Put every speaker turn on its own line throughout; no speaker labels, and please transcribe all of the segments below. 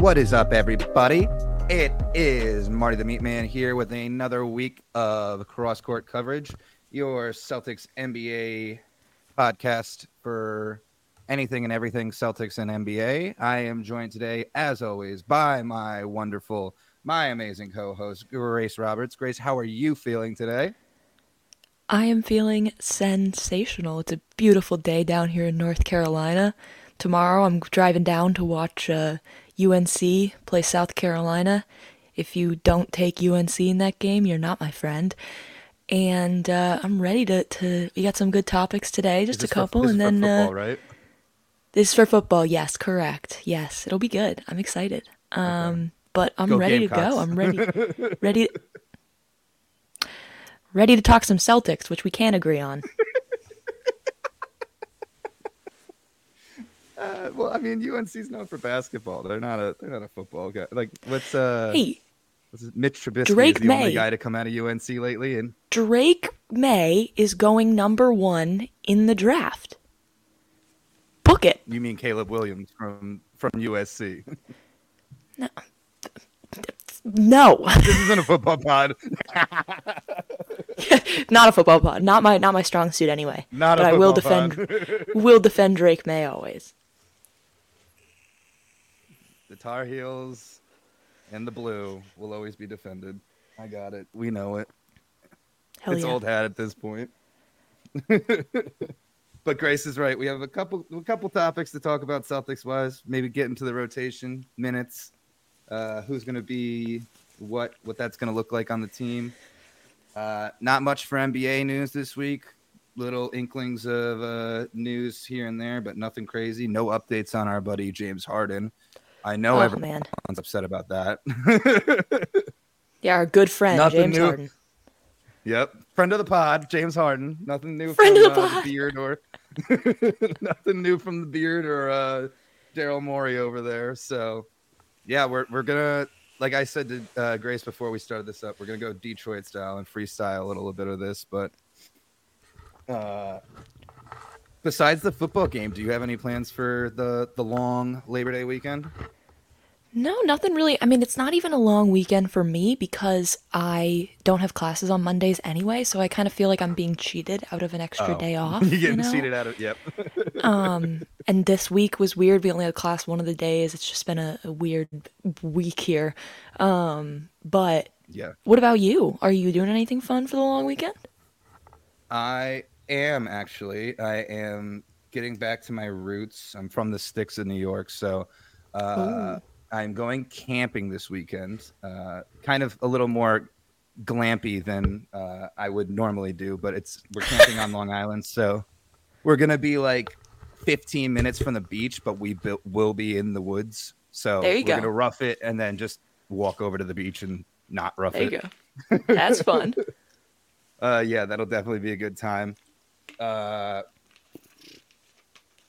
What is up, everybody? It is Marty the Meat Man here with another week of cross court coverage, your Celtics NBA podcast for anything and everything Celtics and NBA. I am joined today, as always, by my wonderful, my amazing co host, Grace Roberts. Grace, how are you feeling today?
I am feeling sensational. It's a beautiful day down here in North Carolina. Tomorrow I'm driving down to watch uh, UNC play South Carolina. If you don't take UNC in that game, you're not my friend. And uh, I'm ready to, to. We got some good topics today, just a couple,
for,
and then
football,
uh,
right?
this is for football. Yes, correct. Yes, it'll be good. I'm excited. Um, but I'm
Go
ready
Gamecocks.
to go. I'm ready, ready, ready to talk some Celtics, which we can't agree on.
Uh, well, I mean, UNC's known for basketball. They're not a they're not a football guy. Like, what's uh,
Hey,
what's it? Mitch Trubisky
Drake
is the only guy to come out of UNC lately, and
Drake Maye is going number one in the draft. Book it.
you mean Caleb Williams from from USC?
No, no.
this isn't a football pod.
not a football pod. Not my not my strong suit anyway.
Not a
but I will defend
pod.
will defend Drake Maye always.
Tar Heels and the blue will always be defended. I got it. We know it.
Hell
it's
yeah.
old hat at this point. but Grace is right. We have a couple a couple topics to talk about Celtics wise. Maybe get into the rotation minutes. Uh, who's going to be what? What that's going to look like on the team. Uh, not much for NBA news this week. Little inklings of uh, news here and there, but nothing crazy. No updates on our buddy James Harden. I know
Oh
everyone's
man.
upset about that.
Yeah, our good friend
Nothing
James
new.
Harden.
Yep, friend of the pod, James Harden. Nothing new
Friend
from
of the
uh,
pod.
beard or nothing new from the beard or uh, Daryl Morey over there. So, yeah, we're we're gonna, like I said to uh, Grace before we started this up, we're gonna go Detroit style and freestyle a little bit of this. But uh, besides the football game, do you have any plans for the the long Labor Day weekend?
No, nothing really. I mean, it's not even a long weekend for me because I don't have classes on Mondays anyway, so I kind of feel like I'm being cheated out of an extra
Oh.
day off.
You're
you know?
seated out of yep.
Um, and this week was weird. We only had class one of the days. It's just been a, a weird week here. Um, but
yeah.
what about you? Are you doing anything fun for the long weekend?
I am actually. I am getting back to my roots. I'm from the sticks of New York, so uh, I'm going camping this weekend. Uh, kind of a little more glampy than uh, I would normally do, but it's we're camping on Long Island, so we're gonna be like 15 minutes from the beach, but we will be in the woods. So
There
we're
go.
gonna rough it and then just walk over to the beach and not rough
There
it.
you go. That's fun.
Uh, yeah, that'll definitely be a good time. Uh,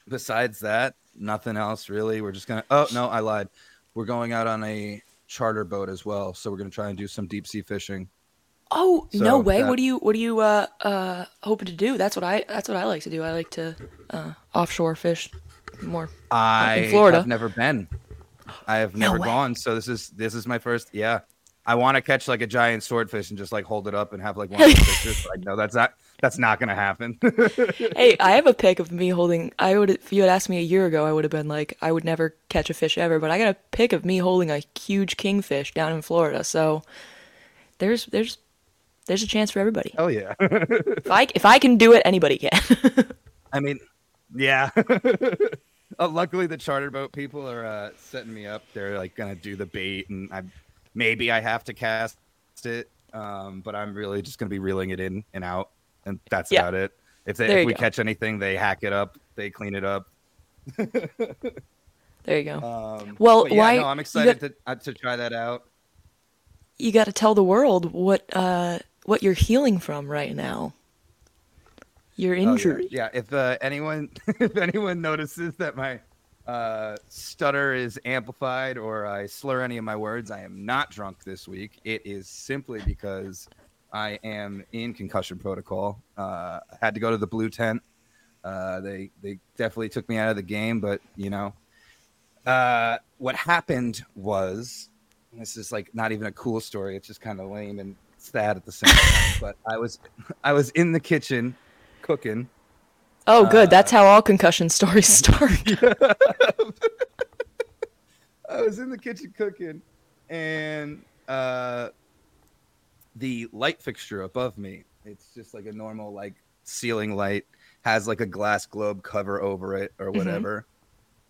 besides that, nothing else really. We're just gonna. Oh no, I lied. We're going out on a charter boat as well, so we're gonna try and do some deep sea fishing.
Oh no way!
that-
What do you what do you uh uh hoping to do? That's what I that's what I like to do. I like to uh offshore fish more.
I
Florida?
have never been. I have never
way.
gone, so this is this is my first. Yeah, I want to catch like a giant swordfish and just like hold it up and have like one of the pictures. But I know that's not that's not gonna happen.
Hey, I have a pic of me holding. I would if you had asked me a year ago, I would have been like, I would never catch a fish ever. But I got a pic of me holding a huge kingfish down in Florida. So there's there's there's a chance for everybody.
oh yeah.
If I if I can do it, anybody can.
I mean, yeah. uh, luckily, the charter boat people are uh, setting me up. They're like gonna do the bait, and I maybe I have to cast it, um, but I'm really just gonna be reeling it in and out, and that's
Yeah.
about it. If they if we
go.
catch anything, they hack it up, they clean it up.
there you go.
Um,
Well,
yeah,
why-
No, I'm excited
got-
to uh, to try that out.
you got to tell the world what uh what you're healing from right now. Your
Oh, yeah.
injury.
yeah. If uh, anyone if anyone notices that my uh, stutter is amplified or I slur any of my words, I am not drunk this week. It is simply because I am in concussion protocol. Uh, I had to go to the blue tent. Uh, they they definitely took me out of the game, but you know, uh, what happened was this is like not even a cool story. It's just kind of lame and sad at the same time. but I was I was in the kitchen cooking.
Oh, good. Uh, That's how all concussion stories start.
I was in the kitchen cooking, and uh, the light fixture above me. It's just like a normal like ceiling light has like a glass globe cover over it or mm-hmm. whatever.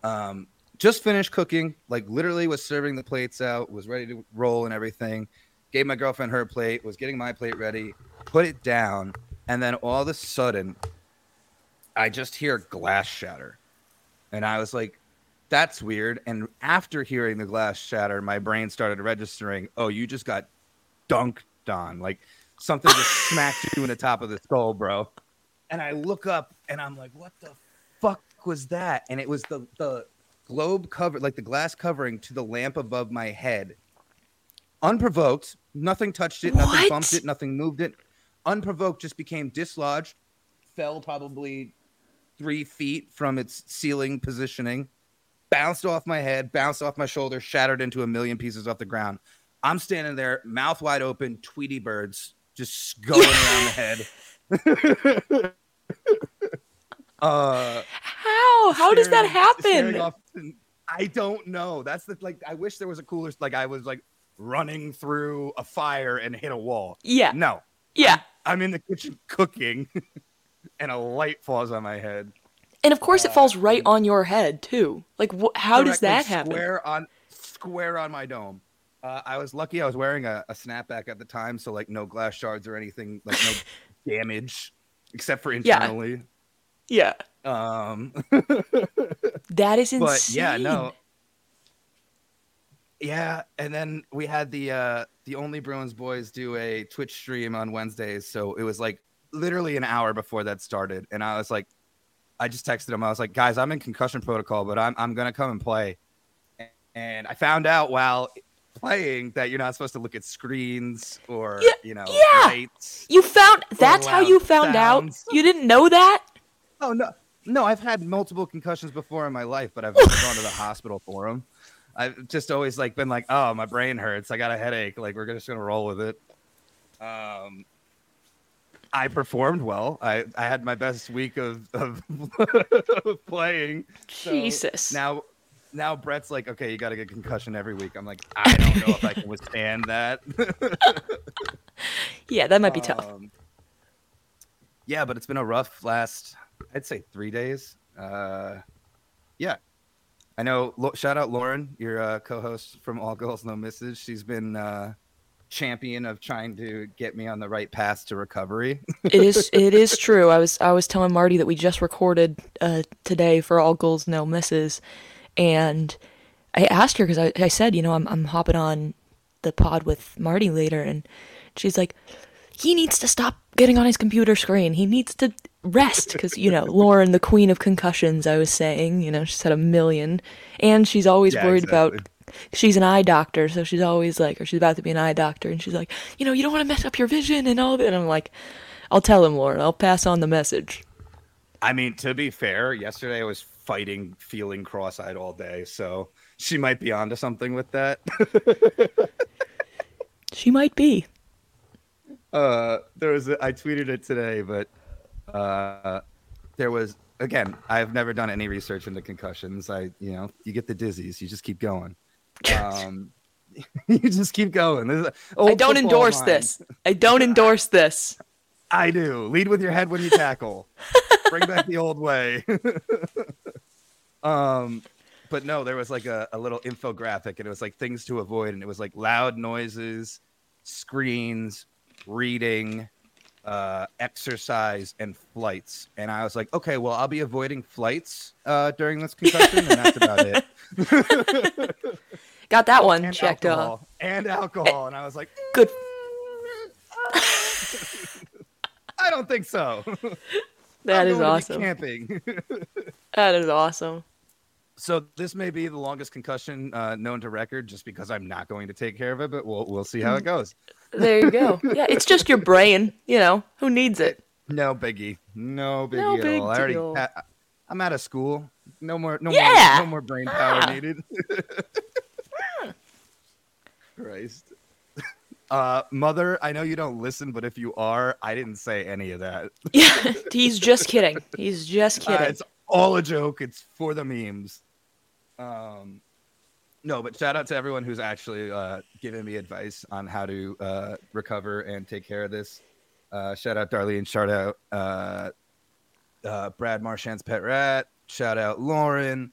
Mm-hmm. Um, just finished cooking, like literally was serving the plates out, was ready to roll and everything. Gave my girlfriend her plate, was getting my plate ready, put it down, and then all of a sudden, I just hear glass shatter. And I was like, that's weird. And after hearing the glass shatter, my brain started registering, oh, you just got dunked on. Like something just smacked you in the top of the skull, bro. And I look up and I'm like, what the fuck was that? And it was the the globe cover, like the glass covering to the lamp above my head. Unprovoked, nothing touched it, nothing what? bumped it, nothing moved it. Unprovoked, just became dislodged, fell probably three feet from its ceiling positioning, bounced off my head, bounced off my shoulder, shattered into a million pieces off the ground. I'm standing there, mouth wide open, Tweety birds just going around the head.
uh, How? How does that happen?
I don't know. That's the like. I wish there was a cooler. Like I was like running through a fire and hit a wall.
Yeah.
No.
Yeah.
I'm, I'm in the kitchen cooking, and a light falls on my head.
And of course, uh, it falls right on your head too. Like, wh- how does that happen?
Square on, square on my dome. Uh, I was lucky. I was wearing a, a, snapback at the time, so like no glass shards or anything, like no damage, except for internally.
Yeah.
yeah. Um.
that is insane.
But yeah, no. Yeah, and then we had the uh the only Bruins boys do a Twitch stream on Wednesdays, so it was like literally an hour before that started, and I was like, I just texted them. I was like, guys, I'm in concussion protocol, but I'm I'm gonna come and play. And I found out while playing that you're not supposed to look at screens or yeah, you know
yeah. lights. You found that's how you found sounds. out. You didn't know that?
Oh no, no. I've had multiple concussions before in my life, but I've never gone to the hospital for them. I've just always like been like, oh, my brain hurts. I got a headache. Like we're just gonna roll with it. Um, I performed well. I, I had my best week of of, playing.
Jesus.
So now now Brett's like, okay, you got to get concussion every week. I'm like, I don't know if I can withstand that.
yeah, that might be tough. Um,
yeah, but it's been a rough last, I'd say three days. Uh, yeah, I know. Shout out Lauren, your uh, co-host from All Girls No Misses. She's been uh, champion of trying to get me on the right path to recovery.
it is. It is true. I was. I was telling Marty that we just recorded uh, today for All Girls No Misses, and I asked her because I, I said, you know, I'm, I'm hopping on the pod with Marty later. And she's like, he needs to stop getting on his computer screen. He needs to rest because, you know, Lauren, the queen of concussions, I was saying, you know, she's had a million. And she's always yeah, worried exactly. about she's an eye doctor, so she's always like, or she's about to be an eye doctor, and she's like, you know, you don't want to mess up your vision and all that. And I'm like, I'll tell him, Lauren. I'll pass on the message.
I mean, to be fair, yesterday was fighting feeling cross-eyed all day. So she might be onto something with that.
She might be.
Uh there was a, i tweeted it today but uh there was again i've never done any research into concussions. I you know you get the dizzies you just keep going. Um you just keep going.
I don't endorse line. this. I don't endorse this.
I do. Lead with your head when you tackle. Bring back the old way um, but no, there was like a, a little infographic, and it was like things to avoid, and it was like loud noises, screens, reading, uh, exercise, and flights. And I was like, okay, well, I'll be avoiding flights uh, during this concussion, and that's about it.
Got that one and checked off.
And alcohol, and I was like,
good.
I don't think so.
That is awesome.
Camping.
that is awesome.
So this may be the longest concussion uh, known to record, just because I'm not going to take care of it. But we'll we'll see how it goes.
there you go. Yeah, it's just your brain. You know who needs it.
No biggie. No biggie no at big all. I already. I, I'm out of school. No more, no
Yeah.
more, no more brain power
Ah.
needed. Christ. Uh, mother, I know you don't listen, but if you are, I didn't say any of that.
Yeah, he's just kidding. He's just
Uh,
kidding.
it's all a joke. It's for the memes. Um, no, but shout out to everyone who's actually uh, giving me advice on how to uh, recover and take care of this. Uh, shout out Darlene. Shout out uh, uh, Brad Marchand's pet rat. Shout out Lauren.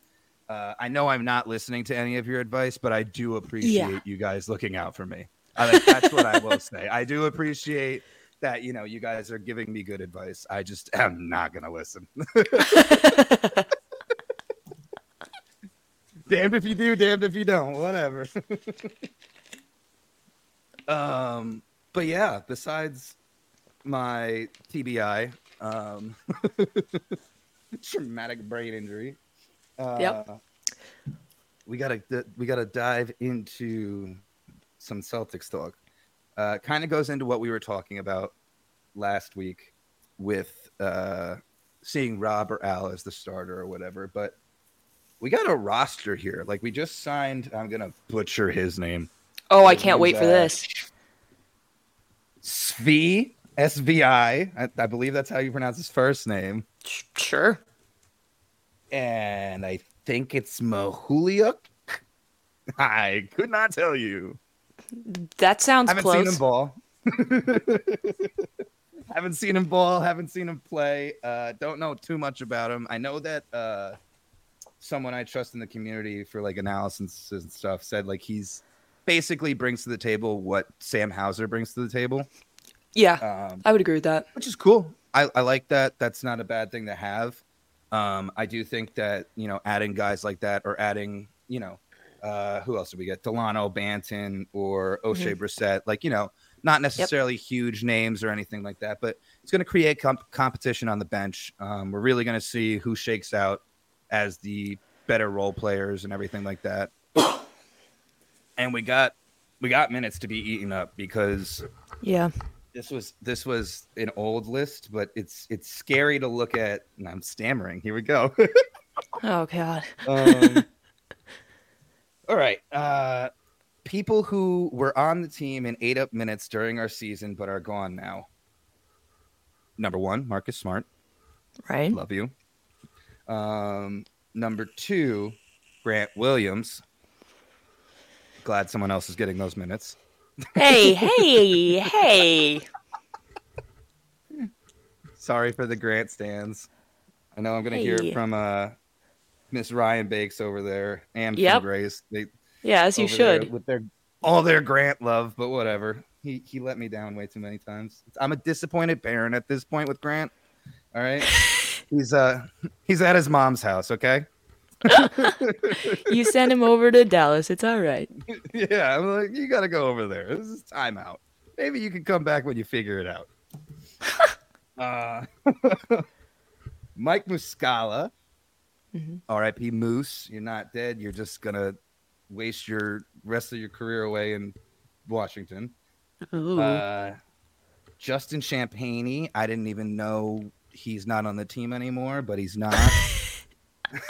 Uh, I know I'm not listening to any of your advice, but I do appreciate
Yeah.
you guys looking out for me. I, like, that's what I will say. I do appreciate that. You know, you guys are giving me good advice. I just am not gonna listen. damned if you do, damned if you don't. Whatever. um, but yeah. Besides my TBI, um, traumatic brain injury. Uh,
Yep.
We gotta we gotta dive into some Celtics talk. Uh, kind of goes into what we were talking about last week with uh, seeing Rob or Al as the starter or whatever, but we got a roster here. Like we just signed. I'm gonna butcher his name.
oh, I can't wait for
Uh,
this.
Svi S V I. I I believe that's how you pronounce his first name.
Sure.
And I think it's Mykhailiuk. I could not tell you.
That sounds
haven't
close.
seen him ball. haven't seen him ball. Haven't seen him play. Uh, don't know too much about him. I know that uh, someone I trust in the community for like analysis and stuff said like he's basically brings to the table what Sam Hauser brings to the table,
Yeah,
um,
I would agree with that.
which is cool. I, I like that. That's not a bad thing to have. Um, I do think that you know adding guys like that or adding you know uh, who else did we get? Dalano Banton or Oshae Brissett. Like, you know, not necessarily huge names or anything like that, but it's going to create comp- competition on the bench. Um, we're really going to see who shakes out as the better role players and everything like that. and we got we got minutes to be eaten up because
Yeah.
this was this was an old list, but it's it's scary to look at. And I'm stammering. Here we go.
Oh God.
Um, all right. Uh, people who were on the team and ate up minutes during our season but are gone now. Number one, Marcus Smart.
Right.
Love you. Um, number two, Grant Williams. Glad someone else is getting those minutes.
Hey, hey, hey.
Sorry for the Grant stands. I know I'm going to hear
Hey.
it from uh, Miss Ryan Bakes over there and
Yep.
Grace. They,
Yeah, as you should.
with their all their Grant love, but whatever. He he let me down way too many times. I'm a disappointed parent at this point with Grant. All right, he's uh he's at his mom's house. Okay,
You send him over to Dallas. It's all right.
yeah, I'm like you got to go over there. This is timeout. Maybe you can come back when you figure it out. uh, Mike Muscala,
Mhm.
R.I.P. Moose. You're not dead. You're just gonna waste your rest of your career away in Washington.
Ooh.
Uh, Justin Champagnie. I didn't even know he's not on the team anymore, but he's not.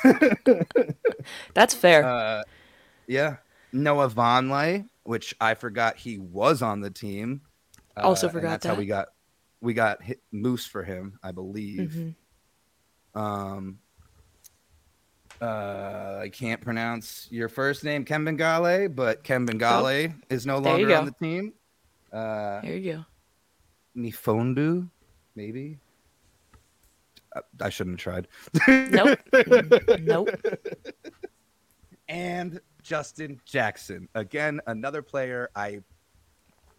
That's fair.
uh, yeah. Noah Vonleh, which I forgot he was on the team. Uh,
Also forgot
that's how
that.
we got we got hit, Moose for him, I believe.
Mhm.
Um, uh, I can't pronounce your first name, Kabengele, but Kabengele is no longer on the team. Uh,
There you go.
Nifondu, maybe. I, I shouldn't have tried.
Nope. nope.
And Justin Jackson, again, another player I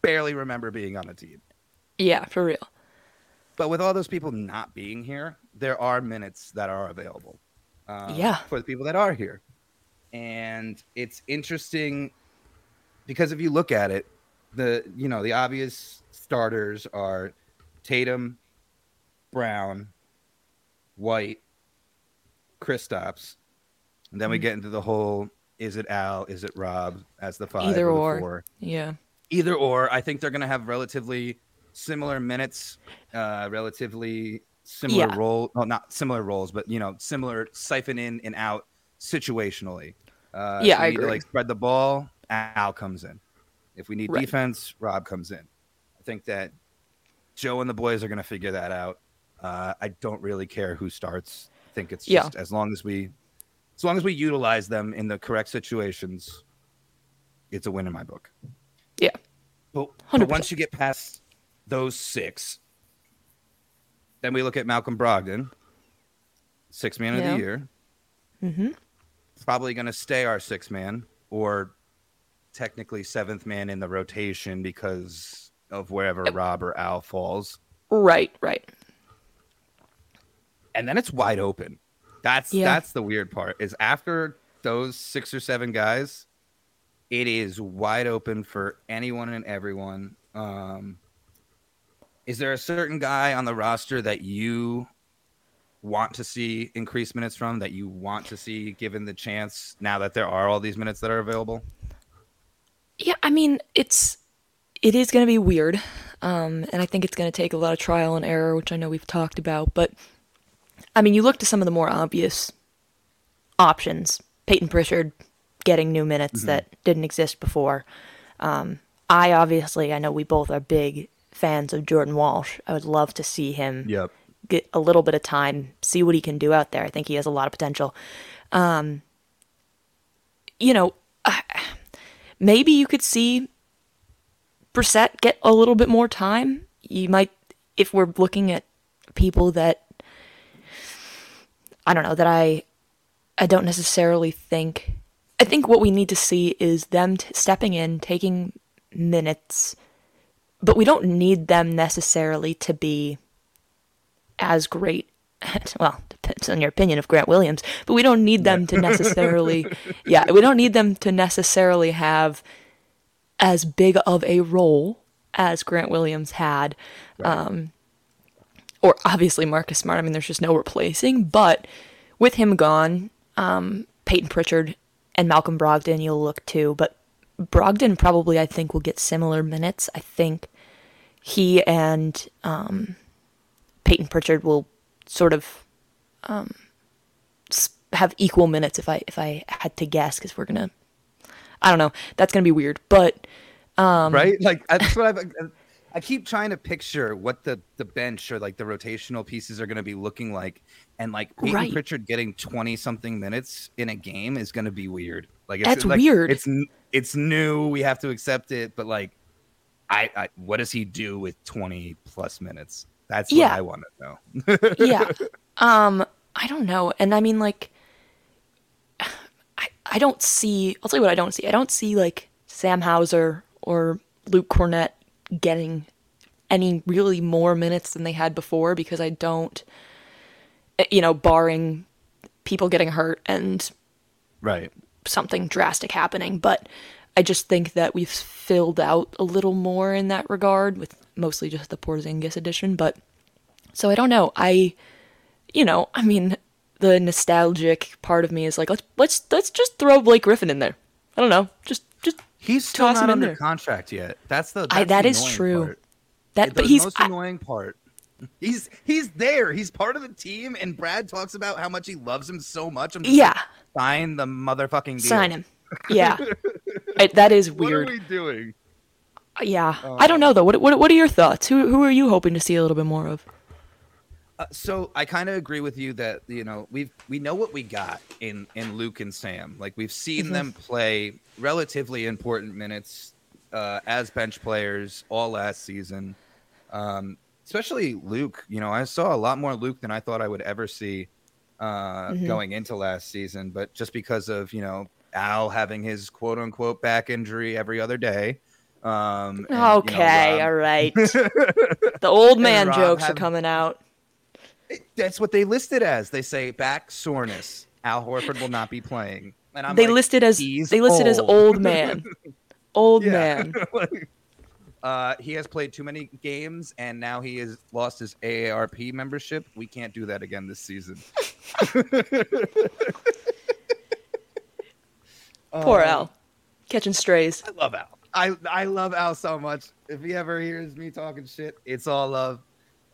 barely remember being on a team.
Yeah, for real.
But with all those people not being here, there are minutes that are available. Um,
Yeah.
For the people that are here. And it's interesting because if you look at it, the you know, the obvious starters are Tatum, Brown, White, Kristaps. And then we
Mhm.
get into the whole is it Al, is it Rob as the five
Either
or,
or.
four
Yeah.
either or i think they're going to have relatively similar minutes uh relatively similar
Yeah.
role. Well, not similar roles, but you know, similar siphon in and out situationally. Uh,
Yeah,
we
I
to,
agree.
like spread the ball. Al comes in. If we need
Right.
defense, Rob comes in. I think that Joe and the boys are going to figure that out. Uh, I don't really care who starts. I think it's
Yeah.
just as long as we, as long as we utilize them in the correct situations, it's a win in my book.
Yeah.
But, but once you get past those six, then we look at Malcolm Brogdon, six man of the year.
Mm-hmm.
Probably going to stay our six man or technically seventh man in the rotation because of wherever Rob or Al falls.
Right, right.
And then it's wide open. That's
Yeah.
that's the weird part. Is after those six or seven guys, it is wide open for anyone and everyone. Um, is there a certain guy on the roster that you want to see increased minutes from that you want to see given the chance now that there are all these minutes that are available?
Yeah, I mean, it's it is going to be weird, um, and I think it's going to take a lot of trial and error, which I know we've talked about. But I mean, you look to some of the more obvious options: Peyton Pritchard getting new minutes that didn't exist before. Um, I obviously, I know we both are big fans of Jordan Walsh. I would love to see him
Yep.
get a little bit of time, see what he can do out there. I think he has a lot of potential. Um, you know, maybe you could see Brissett get a little bit more time. You might, if we're looking at people that I don't know that I, I don't necessarily think. I think what we need to see is them t- stepping in, taking minutes, but we don't need them necessarily to be as great. Well, depends on your opinion of Grant Williams, but we don't need them to necessarily, yeah, we don't need them to necessarily have as big of a role as Grant Williams had. Um, or obviously Marcus Smart. I mean, there's just no replacing. But with him gone, um, Peyton Pritchard and Malcolm Brogdon, you'll look to. But Brogdon probably, I think, will get similar minutes. I think he and um, Peyton Pritchard will sort of um, have equal minutes if I if I had to guess because we're gonna. I don't know. That's gonna be weird, but Um,
right? Like that's what I've. I keep trying to picture what the the bench or like the rotational pieces are going to be looking like, and like Peyton
Right.
Pritchard getting twenty something minutes in a game is going to be weird. Like it's
That's
like,
weird.
It's it's new. We have to accept it, but like, I, I what does he do with twenty plus minutes? That's what
Yeah.
I want to know.
yeah. Um, I don't know. And I mean like I I don't see I'll tell you what I don't see. I don't see like Sam Hauser or Luke Kornet getting any really more minutes than they had before because I don't eh, you know, barring people getting hurt and
right.
something drastic happening, but I just think that we've filled out a little more in that regard with mostly just the Porzingis edition. But so I don't know. I, you know, I mean, the nostalgic part of me is like, let's let's let's just throw Blake Griffin in there. I don't know, just just
He's still not
in
under
there.
contract yet. That's the
I-
that's
that
the
is true.
part.
that.
the
But he's
most
I-
annoying part. He's he's there. He's part of the team, and Brad talks about how much he loves him so much. I'm just
yeah,
like, sign the motherfucking deal.
sign him. Yeah, I, that is weird.
What are we doing?
Uh, yeah, I um, don't know though. What what what are your thoughts? Who who are you hoping to see a little bit more of?
Uh, so I kind of agree with you that you know we've we know what we got in in Luke and Sam. Like we've seen
Mm-hmm.
them play relatively important minutes uh, as bench players all last season. Um, especially Luke. You know, I saw a lot more Luke than I thought I would ever see uh,
Mm-hmm.
going into last season. But just because of you know Al having his quote unquote back injury every other day. Um, and, you know,
Okay,
Rob-
all right. the old man jokes are coming out.
That's what they listed as. They say back soreness. Al Horford will not be playing. And I'm
they
like,
listed as
"He's
they listed as
old."
old man. Old man.
Like, uh, he has played too many games, and now he has lost his AARP membership. We can't do that again this season.
Poor
Uh,
Al. Catching strays.
I love Al. I I love Al so much. If he ever hears me talking shit, it's all love.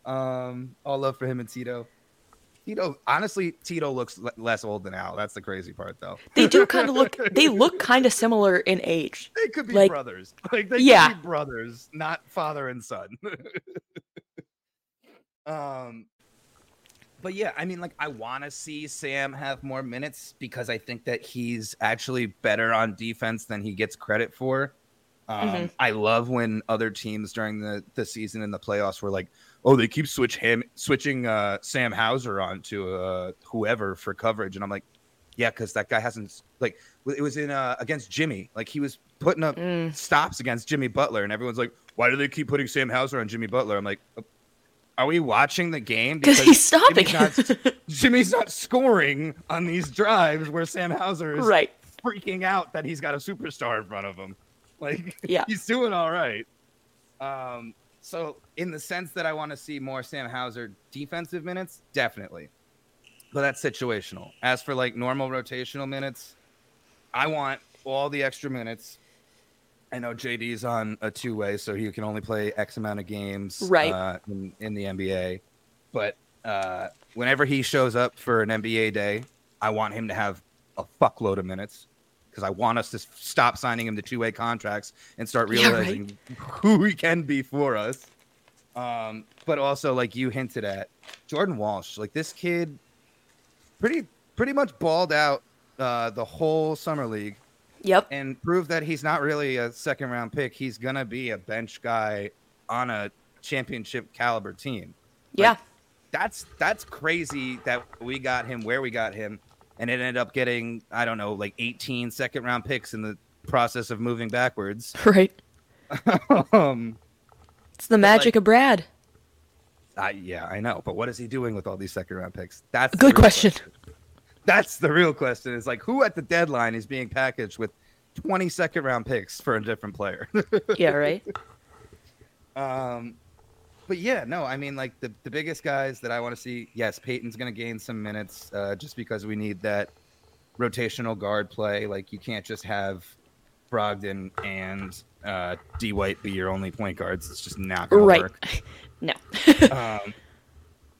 Um, all love for him and Tito. Tito, honestly, Tito looks l- less old than Al. That's the crazy part, though.
They do kind of look. They look kind of similar in age.
They could be
Like-
brothers. Like they
Yeah.
could be brothers, not father and son. um but yeah, I mean like I want to see Sam have more minutes because I think that he's actually better on defense than he gets credit for. Um,
Mhm.
I love when other teams during the, the season in the playoffs were like, "Oh, they keep switch him switching uh, Sam Hauser on to uh, whoever for coverage," and I'm like, "Yeah, because that guy hasn't like it was in uh, against Jimmy, like he was putting up
Mm.
stops against Jimmy Butler, and everyone's like, "Why do they keep putting Sam Hauser on Jimmy Butler?" I'm like, "Are we watching the game
Because he's stopping.
Jimmy's not, Jimmy's not scoring on these drives where Sam Hauser is
right.
freaking out that he's got a superstar in front of him. Like,
Yeah.
he's doing all right. Um, so in the sense that I want to see more Sam Hauser defensive minutes, definitely. But that's situational. As for like normal rotational minutes, I want all the extra minutes. I know JD's on a two way, so he can only play X amount of games
Right.
uh, in, in the NBA. But uh, whenever he shows up for an NBA day, I want him to have a fuckload of minutes because I want us to stop signing him to two way contracts and start
Yeah, right.
realizing who he can be for us. Um, but also, like you hinted at, Jordan Walsh, like this kid, pretty pretty much balled out uh, the whole summer league
Yep.
and proved that he's not really a second round pick. He's gonna be a bench guy on a championship caliber team.
Yeah.
That's that's crazy that we got him where we got him, and it ended up getting I don't know like 18 second round picks in the process of moving backwards.
Right.
um,
It's the magic of Brad.
I, yeah, I know, but what is he doing with all these second round picks? That's
Good
real
question.
That's the real question. Is like who at the deadline is being packaged with 20 second round picks for a different player.
Yeah. Right.
Um, but yeah, no, I mean, like the, the biggest guys that I want to see, yes, Peyton's going to gain some minutes uh, just because we need that rotational guard play. Like, you can't just have Brogdon and uh, D White be your only point guards. It's just not going
Right.
to work.
No.
Um,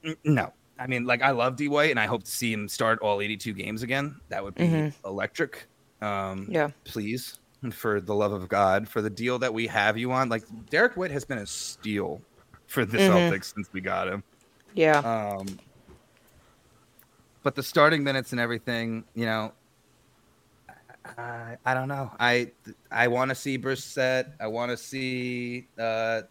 n- no, I mean, like, I love D White and I hope to see him start all 82 games again. That would be
Mhm.
electric. Um,
Yeah.
please for the love of god for the deal that we have you on like derek witt has been a steal for the
Mhm.
celtics since we got him
Yeah.
um but the starting minutes and everything you know i, I don't know i i want to see Brissett. i want to see uh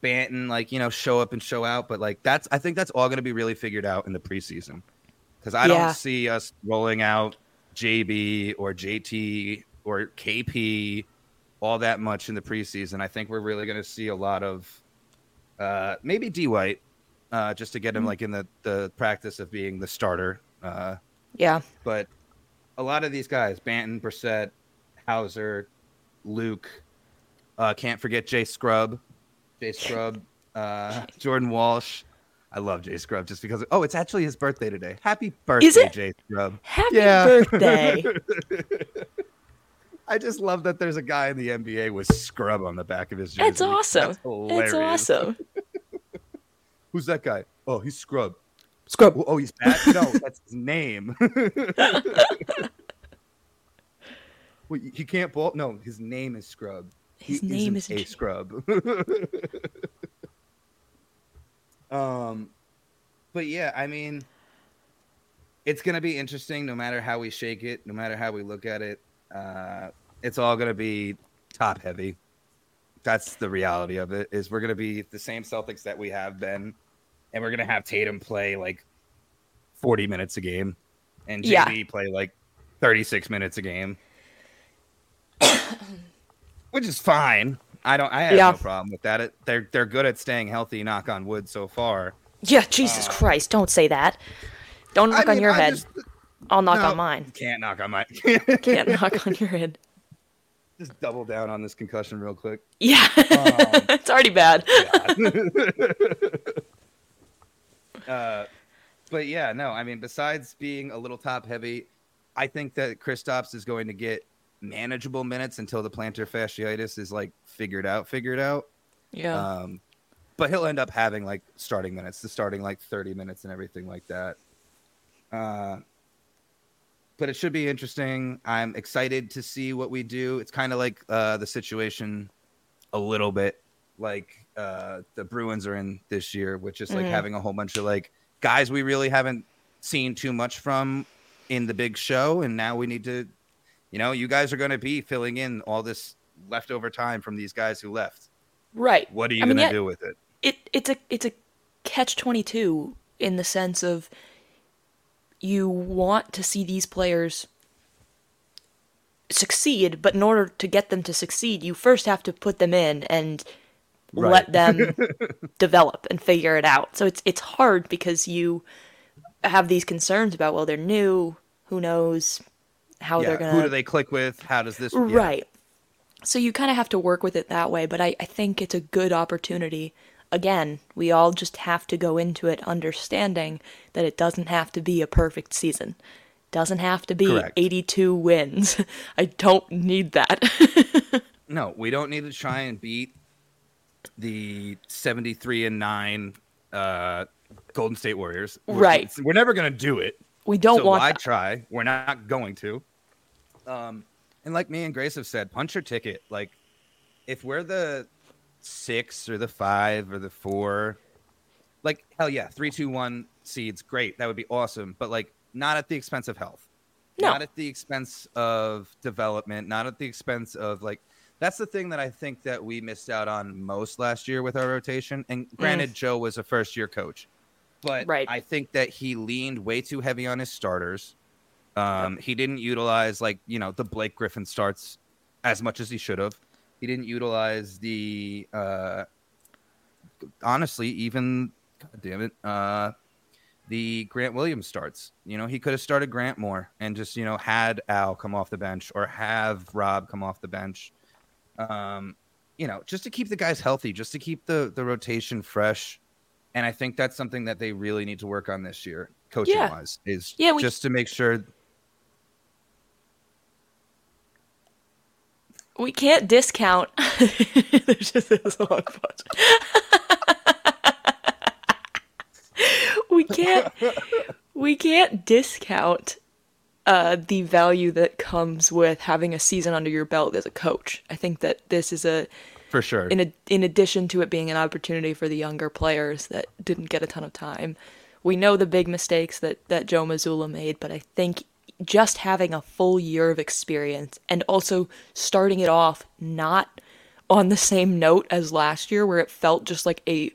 Banton, like you know, show up and show out, but like that's I think that's all going to be really figured out in the preseason because I
Yeah.
don't see us rolling out JB or JT or KP all that much in the preseason. I think we're really going to see a lot of uh, maybe D White uh, just to get him like in the the practice of being the starter. Uh,
Yeah.
but a lot of these guys, Banton, Brissett, Hauser, Luke, uh, can't forget Jay Scrubb, Jay Scrubb, uh, Jordan Walsh. I love Jay Scrubb just because. Oh, it's actually his birthday today. Happy birthday. Jay Scrubb!
Happy
Yeah.
birthday.
I just love that there's a guy in the NBA with Scrub on the back of his jersey.
It's awesome.
That's hilarious.
It's awesome.
Who's that guy? Oh, he's Scrub.
Scrub.
Oh, oh, he's bad. No, that's his name. Wait, he can't ball. No, his name is Scrub.
His
He
name
isn't
is
a Scrub. um, but yeah, I mean, it's gonna be interesting. No matter how we shake it, no matter how we look at it, uh, it's all gonna be top heavy. That's the reality of it. Is we're gonna be the same Celtics that we have been, and we're gonna have Tatum play like forty minutes a game, and JB
Yeah.
play like thirty six minutes a game, which is fine. I don't. I have
Yeah.
no problem with that. It, they're they're good at staying healthy. Knock on wood so far.
Yeah, Jesus Christ, don't say that. Don't knock
I
on your
I
head.
just-
I'll knock
no,
on mine.
Can't knock on my.
Can't knock on your head.
just double down on this concussion real quick.
Yeah.
Um,
it's already bad.
uh, but yeah, no, I mean, besides being a little top heavy, I think that Kristaps is going to get manageable minutes until the plantar fasciitis is like figured out, figured out.
Yeah.
Um, but he'll end up having like starting minutes, the starting like 30 minutes and everything like that. Uh, but it should be interesting. I'm excited to see what we do. It's kind of like uh, the situation a little bit like uh, the Bruins are in this year, which is like
Mhm.
having a whole bunch of like guys we really haven't seen too much from in the big show, and now we need to, you know, you guys are going to be filling in all this leftover time from these guys who left.
Right.
What are you
I mean,
going to
yeah,
do with it?
it it's a it's a catch 22 in the sense of you want to see these players succeed but in order to get them to succeed you first have to put them in and
Right.
let them develop and figure it out so it's it's hard because you have these concerns about well they're new who knows how
Yeah,
they're gonna
Who do they click with? How does this? yeah.
Right. So you kind of have to work with it that way, but I, I think it's a good opportunity. Again, we all just have to go into it understanding that it doesn't have to be a perfect season. Doesn't have to be
Correct.
82 wins. I don't need that.
No, we don't need to try and beat the 73 and 9 uh, Golden State Warriors. We're-
Right.
We're never going to do it.
we don't
so
want
why
that.
try? We're not going to. Um, and like me and Grace have said, punch your ticket. Like, if we're the six or the five or the four, like hell yeah, three, two, one seeds, great. That would be awesome. But like, not at the expense of health.
No.
Not at the expense of development. Not at the expense of like. That's the thing that I think that we missed out on most last year with our rotation. And granted, Joe was a first year coach, but
Mm. Right.
I think that he leaned way too heavy on his starters. Um, He didn't utilize like you know the Blake Griffin starts as much as he should have. He didn't utilize the uh, honestly even God damn it uh, the Grant Williams starts. You know he could have started Grant more and just you know had Al come off the bench or have Rob come off the bench. Um, you know just to keep the guys healthy, just to keep the the rotation fresh. And I think that's something that they really need to work on this year, coaching
Yeah.
wise, is
Yeah, we-
just to make sure
We can't discount. There's just this long pause. we can't. We can't discount uh, the value that comes with having a season under your belt as a coach. I think that this is a
for sure.
in a, in addition to it being an opportunity for the younger players that didn't get a ton of time. We know the big mistakes that that Joe Mazzulla made, but I think just having a full year of experience and also starting it off not on the same note as last year where it felt just like a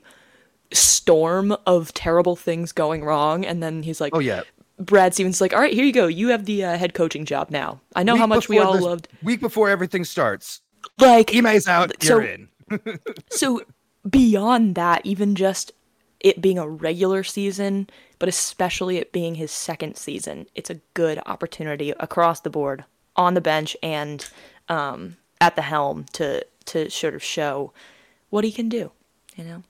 storm of terrible things going wrong and then he's like
oh yeah.
Brad Stevens is like all right here you go you have the uh, head coaching job now I know how much we all
the-
loved
Week before everything starts,
like
Ime's out.
So-
you're in.
so beyond that, even just it being a regular season, but especially it being his second season, it's a good opportunity across the board on the bench and um, at the helm to to sort of show what he can do. You know,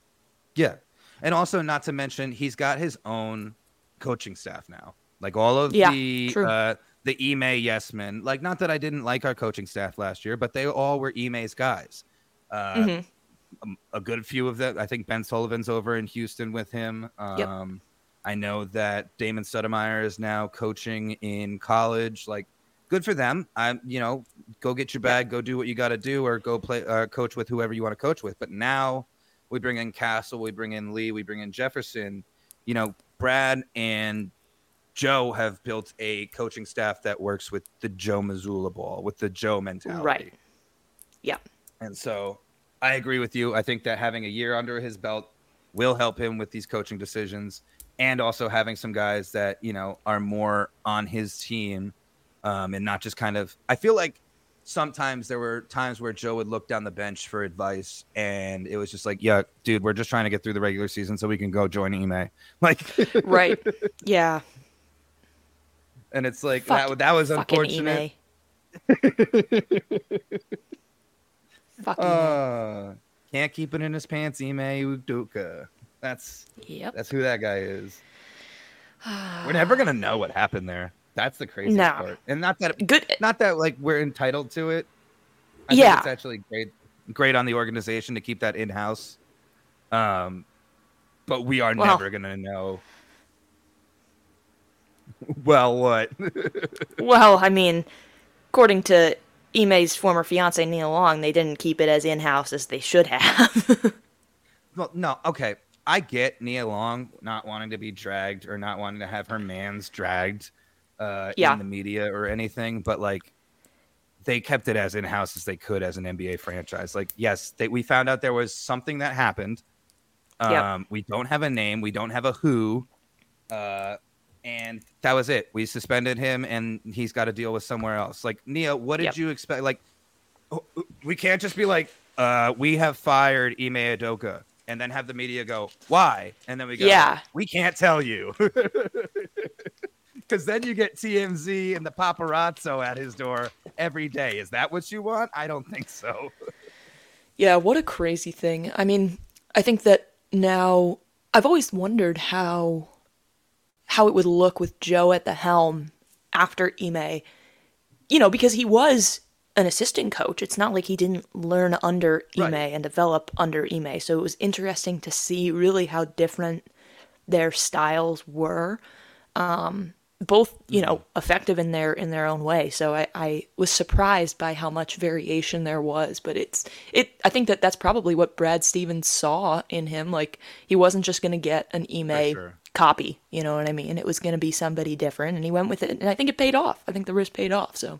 Yeah, and also not to mention he's got his own coaching staff now. Like all of
Yeah,
the
true.
uh, the Ime yes men. Like not that I didn't like our coaching staff last year, but they all were Ime's guys. Uh,
Mhm.
um, a good few of them. I think Ben Sullivan's over in Houston with him. Um,
Yep.
I know that Damon Stoudamire is now coaching in college. Like, good for them. I'm, you know, go get your bag, go do what you got to do, or go play, uh, coach with whoever you want to coach with. But now we bring in Cassell, we bring in Lee, we bring in Jefferson. You know, Brad and Joe have built a coaching staff that works with the Joe Mazzulla ball, with the Joe mentality.
right? Yeah,
And so I agree with you. I think that having a year under his belt will help him with these coaching decisions and also having some guys that, you know, are more on his team um, and not just kind of. I feel like sometimes there were times where Joe would look down the bench for advice and it was just like, yeah, dude, we're just trying to get through the regular season so we can go join Ime. Like,
right. yeah,
and it's like,
Fuck-
that, that was unfortunate.
Fucking
Uh, can't keep it in his pants, Ime Udoka. That's
yep.
That's who that guy is. We're never gonna know what happened there. That's the craziest
No.
part. And not that
Good.
not that like we're entitled to it. I
Yeah.
think it's actually great great on the organization to keep that in house. Um, but we are
Well-
never gonna know. well, what?
Well, I mean, according to Ime's former fiance Nia Long, they didn't keep it as in house as they should have.
well, no, okay. I get Nia Long not wanting to be dragged or not wanting to have her man's dragged uh,
Yeah.
in the media or anything, but like they kept it as in house as they could as an NBA franchise. Like, yes, they, we found out there was something that happened. Um,
Yep.
We don't have a name, we don't have a who, uh, and that was it. We suspended him, and he's got to deal with somewhere else. Like Nia, what did
Yep.
you expect? Like, oh, we can't just be like, uh, we have fired Ime Udoka, and then have the media go, why? And then we go,
Yeah.
we can't tell you. Because then you get TMZ and the paparazzo at his door every day. Is that what you want? I don't think so.
Yeah, what a crazy thing. I mean, I think that now I've always wondered how how it would look with Joe at the helm after Ime. You know, because he was an assistant coach. It's not like he didn't learn under Ime
Right.
and develop under Ime. So it was interesting to see really how different their styles were. Um both, you know, effective in their in their own way. So I, I was surprised by how much variation there was. But it's it. I think that that's probably what Brad Stevens saw in him. Like he wasn't just going to get an Ime
sure.
copy. You know what I mean? It was going to be somebody different, and he went with it. And I think it paid off. I think the risk paid off. So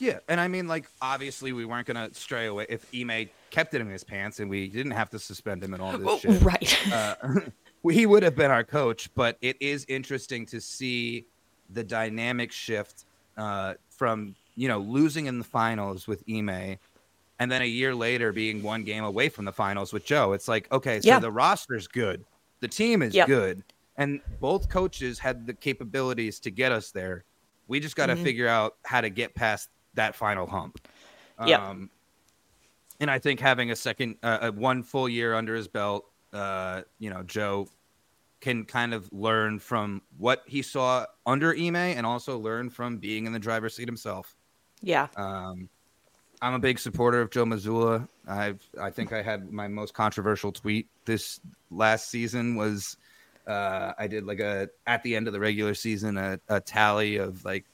Yeah, and I mean, like, obviously, we weren't gonna stray away if Ime kept it in his pants, and we didn't have to suspend him and all this
Oh,
shit.
right.
Uh, he would have been our coach, but it is interesting to see the dynamic shift uh, from you know losing in the finals with Ime, and then a year later being one game away from the finals with Joe. It's like, okay, so
Yeah.
the roster's good, the team is
Yep.
good, and both coaches had the capabilities to get us there. We just got to
Mhm.
figure out how to get past that final hump.
Yep.
Um, and I think having a second, uh, uh, one full year under his belt, uh, you know, Joe can kind of learn from what he saw under Ime and also learn from being in the driver's seat himself.
yeah.
Um, I'm a big supporter of Joe Mazzulla. I've I think I had my most controversial tweet this last season was uh, I did like a at the end of the regular season a, a tally of like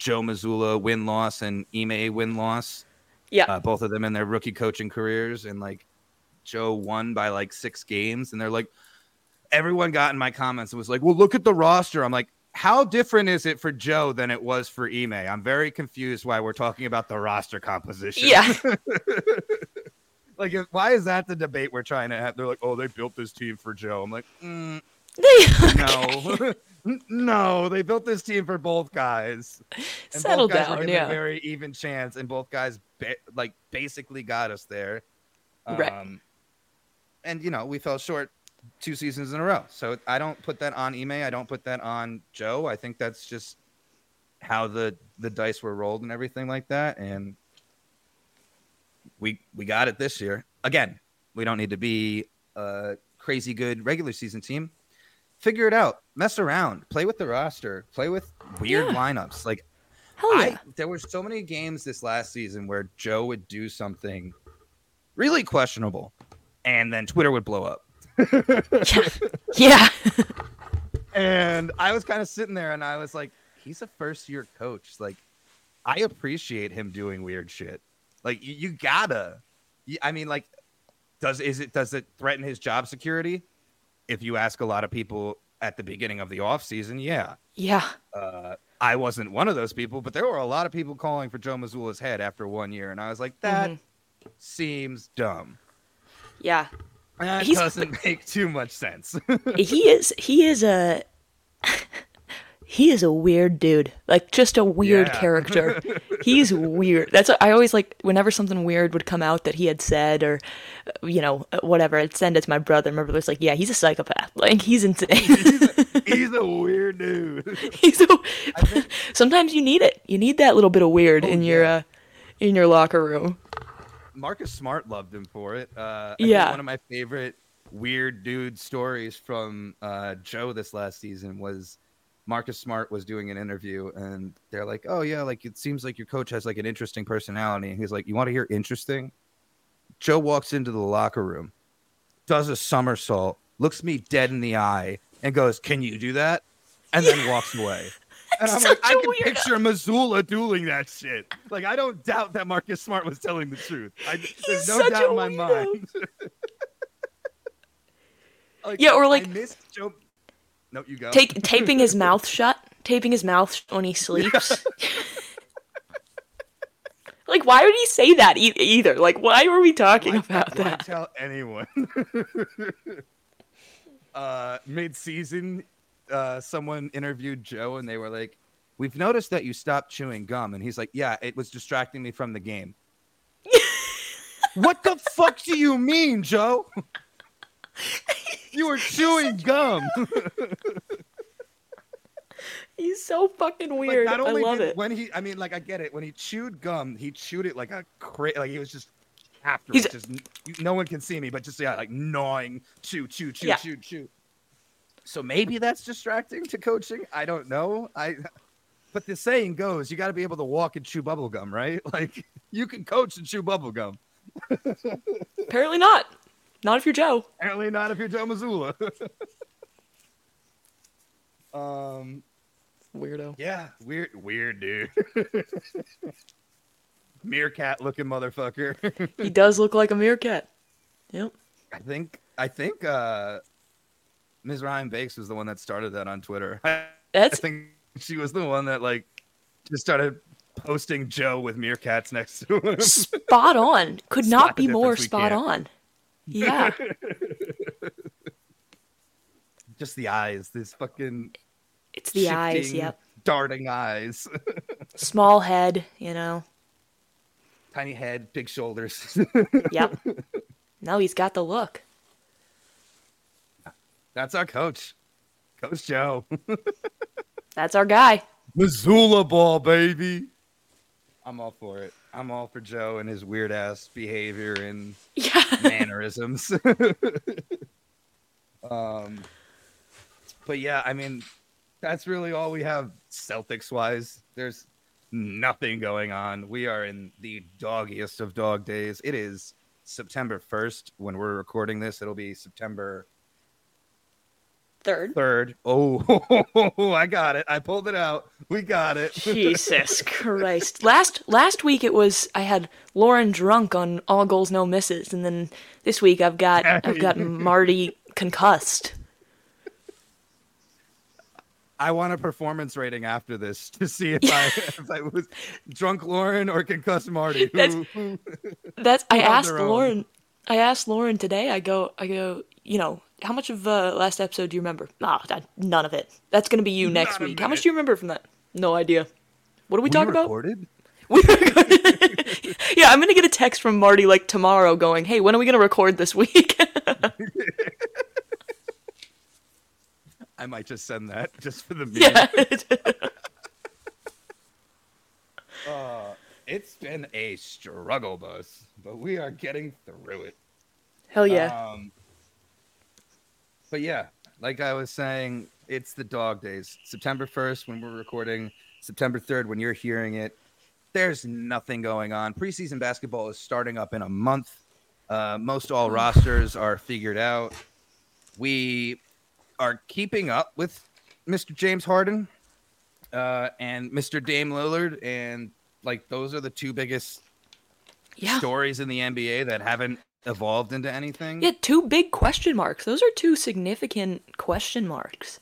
Joe Mazzulla win loss and Ime win loss
Yeah.
uh, both of them in their rookie coaching careers, and like Joe won by like six games, and they're like, everyone got in my comments and was like, "Well, look at the roster." I'm like, how different is it for Joe than it was for Ime? I'm very confused why we're talking about the roster composition.
yeah.
like, if- why is that the debate we're trying to have? They're like, "Oh, they built this team for Joe." I'm like, mm, no, no, they built this team for both guys. And
Settle
both guys
down. Yeah.
a very even chance, and both guys ba- like basically got us there. Um,
Right.
And you know, we fell short two seasons in a row. So I don't put that on Ime. I don't put that on Joe. I think that's just how the the dice were rolled and everything like that. And we we got it this year. Again, we don't need to be a crazy good regular season team. Figure it out. Mess around. Play with the roster. Play with weird
Yeah.
lineups. Like
Hell yeah.
I there were so many games this last season where Joe would do something really questionable, and then Twitter would blow up.
yeah. Yeah.
And I was kind of sitting there, and I was like, "He's a first year coach. Like, I appreciate him doing weird shit. Like, you, you gotta. I mean, like, does is it does it threaten his job security? If you ask a lot of people at the beginning of the off season, yeah.
Yeah.
uh, I wasn't one of those people, but there were a lot of people calling for Joe Mazzulla's head after one year, and I was like, that
Mhm.
seems dumb.
Yeah.
That
He's-
doesn't make too much sense.
he is he is a he is a weird dude like just a weird
Yeah.
character he's weird that's what i always like whenever something weird would come out that he had said or you know whatever i'd send it to my brother my brother's like yeah he's a psychopath like he's insane
He's a weird dude.
he's a, sometimes you need it you need that little bit of weird
Oh,
in your
yeah.
uh in your locker room
Marcus Smart loved him for it. Uh, think
Yeah.
one of my favorite weird dude stories from uh, Joe this last season was Marcus Smart was doing an interview, and they're like, "Oh yeah, like it seems like your coach has like an interesting personality." And he's like, "You want to hear interesting?" Joe walks into the locker room, does a somersault, looks me dead in the eye, and goes, "Can you do that?" And then walks away. And I'm like, I can
weirdo.
picture Mazzulla doing that shit. Like, I don't doubt that Marcus Smart was telling the truth. I, there's no doubt in my
weirdo.
mind. like,
Yeah, or
I
like-
missed Joe. No, you go.
Take taping his mouth shut, taping his mouth when he sleeps. like, why would he say that e- either? Like, why were we talking
Why-
about
why
that?
tell anyone. uh, mid-season, uh, someone interviewed Joe, and they were like, "We've noticed that you stopped chewing gum," and he's like, "Yeah, it was distracting me from the game." what the fuck do you mean, Joe? you were chewing gum.
He's so fucking
Like,
weird.
not
I love it.
when he, I mean, like I get it. When he chewed gum, he chewed it like a cra- like he was just after
He's-
it. Just no one can see me, but just yeah, like gnawing, chew, chew, chew,
Yeah.
chew, chew. So maybe that's distracting to coaching. I don't know. I, but the saying goes, you got to be able to walk and chew bubble gum, right? Like you can coach and chew bubble gum.
Apparently not. Not if you're Joe.
Apparently not if you're Joe Mazzulla. um.
Weirdo.
Yeah, weird, weird dude. Meerkat looking motherfucker.
He does look like a meerkat. Yep.
I think I think uh Ms. Ryan Bakes was the one that started that on Twitter. I, I think she was the one that like just started posting Joe with meerkats next to him.
spot on. Could not be more spot
can't.
on. Yeah.
just the eyes, this fucking
It's the eyes,
shifting,
yep.
darting eyes.
Small head, you know.
Tiny head, big shoulders.
Yep. no, he's got the look.
That's our coach. Coach Joe.
That's our guy.
Mazzulla ball, baby. I'm all for it. I'm all for Joe and his weird ass behavior and
Yeah.
mannerisms. um, but yeah, I mean, that's really all we have Celtics wise. There's nothing going on. We are in the doggiest of dog days. It is September 1st when we're recording this. It'll be September
Third.
3rd. Oh, I got it. I pulled it out. We got it.
Jesus Christ. Last last week it was I had Lauren drunk on all goals no misses and then this week I've got I've got Marty concussed.
I want a performance rating after this to see if I if I was drunk Lauren or concussed Marty. Who,
That's-
who-
That's I asked. Lauren I asked Lauren today. I go I go, you know, how much of uh, last episode do you remember? Ah, that- none of it. That's going to be you next
Not a
week. How much do you remember from that? No idea. What do we,
we
talk about?
recorded?
We recorded- yeah, I'm gonna get a text from Marty like tomorrow, going, "Hey, when are we gonna record this week?"
I might just send that just for the meme.
yeah,
Uh, it's been a struggle, boss, but we are getting through it.
hell yeah.
Um, but yeah, like I was saying, it's the dog days. September 1st when we're recording, September 3rd when you're hearing it. There's nothing going on. Preseason basketball is starting up in a month. Uh, most all rosters are figured out. We are keeping up with Mr. James Harden uh, and Mr. Dame Lillard, and like those are the two biggest
yeah,
stories in the NBA that haven't evolved into anything.
yeah. Two big question marks. Those are two significant question marks.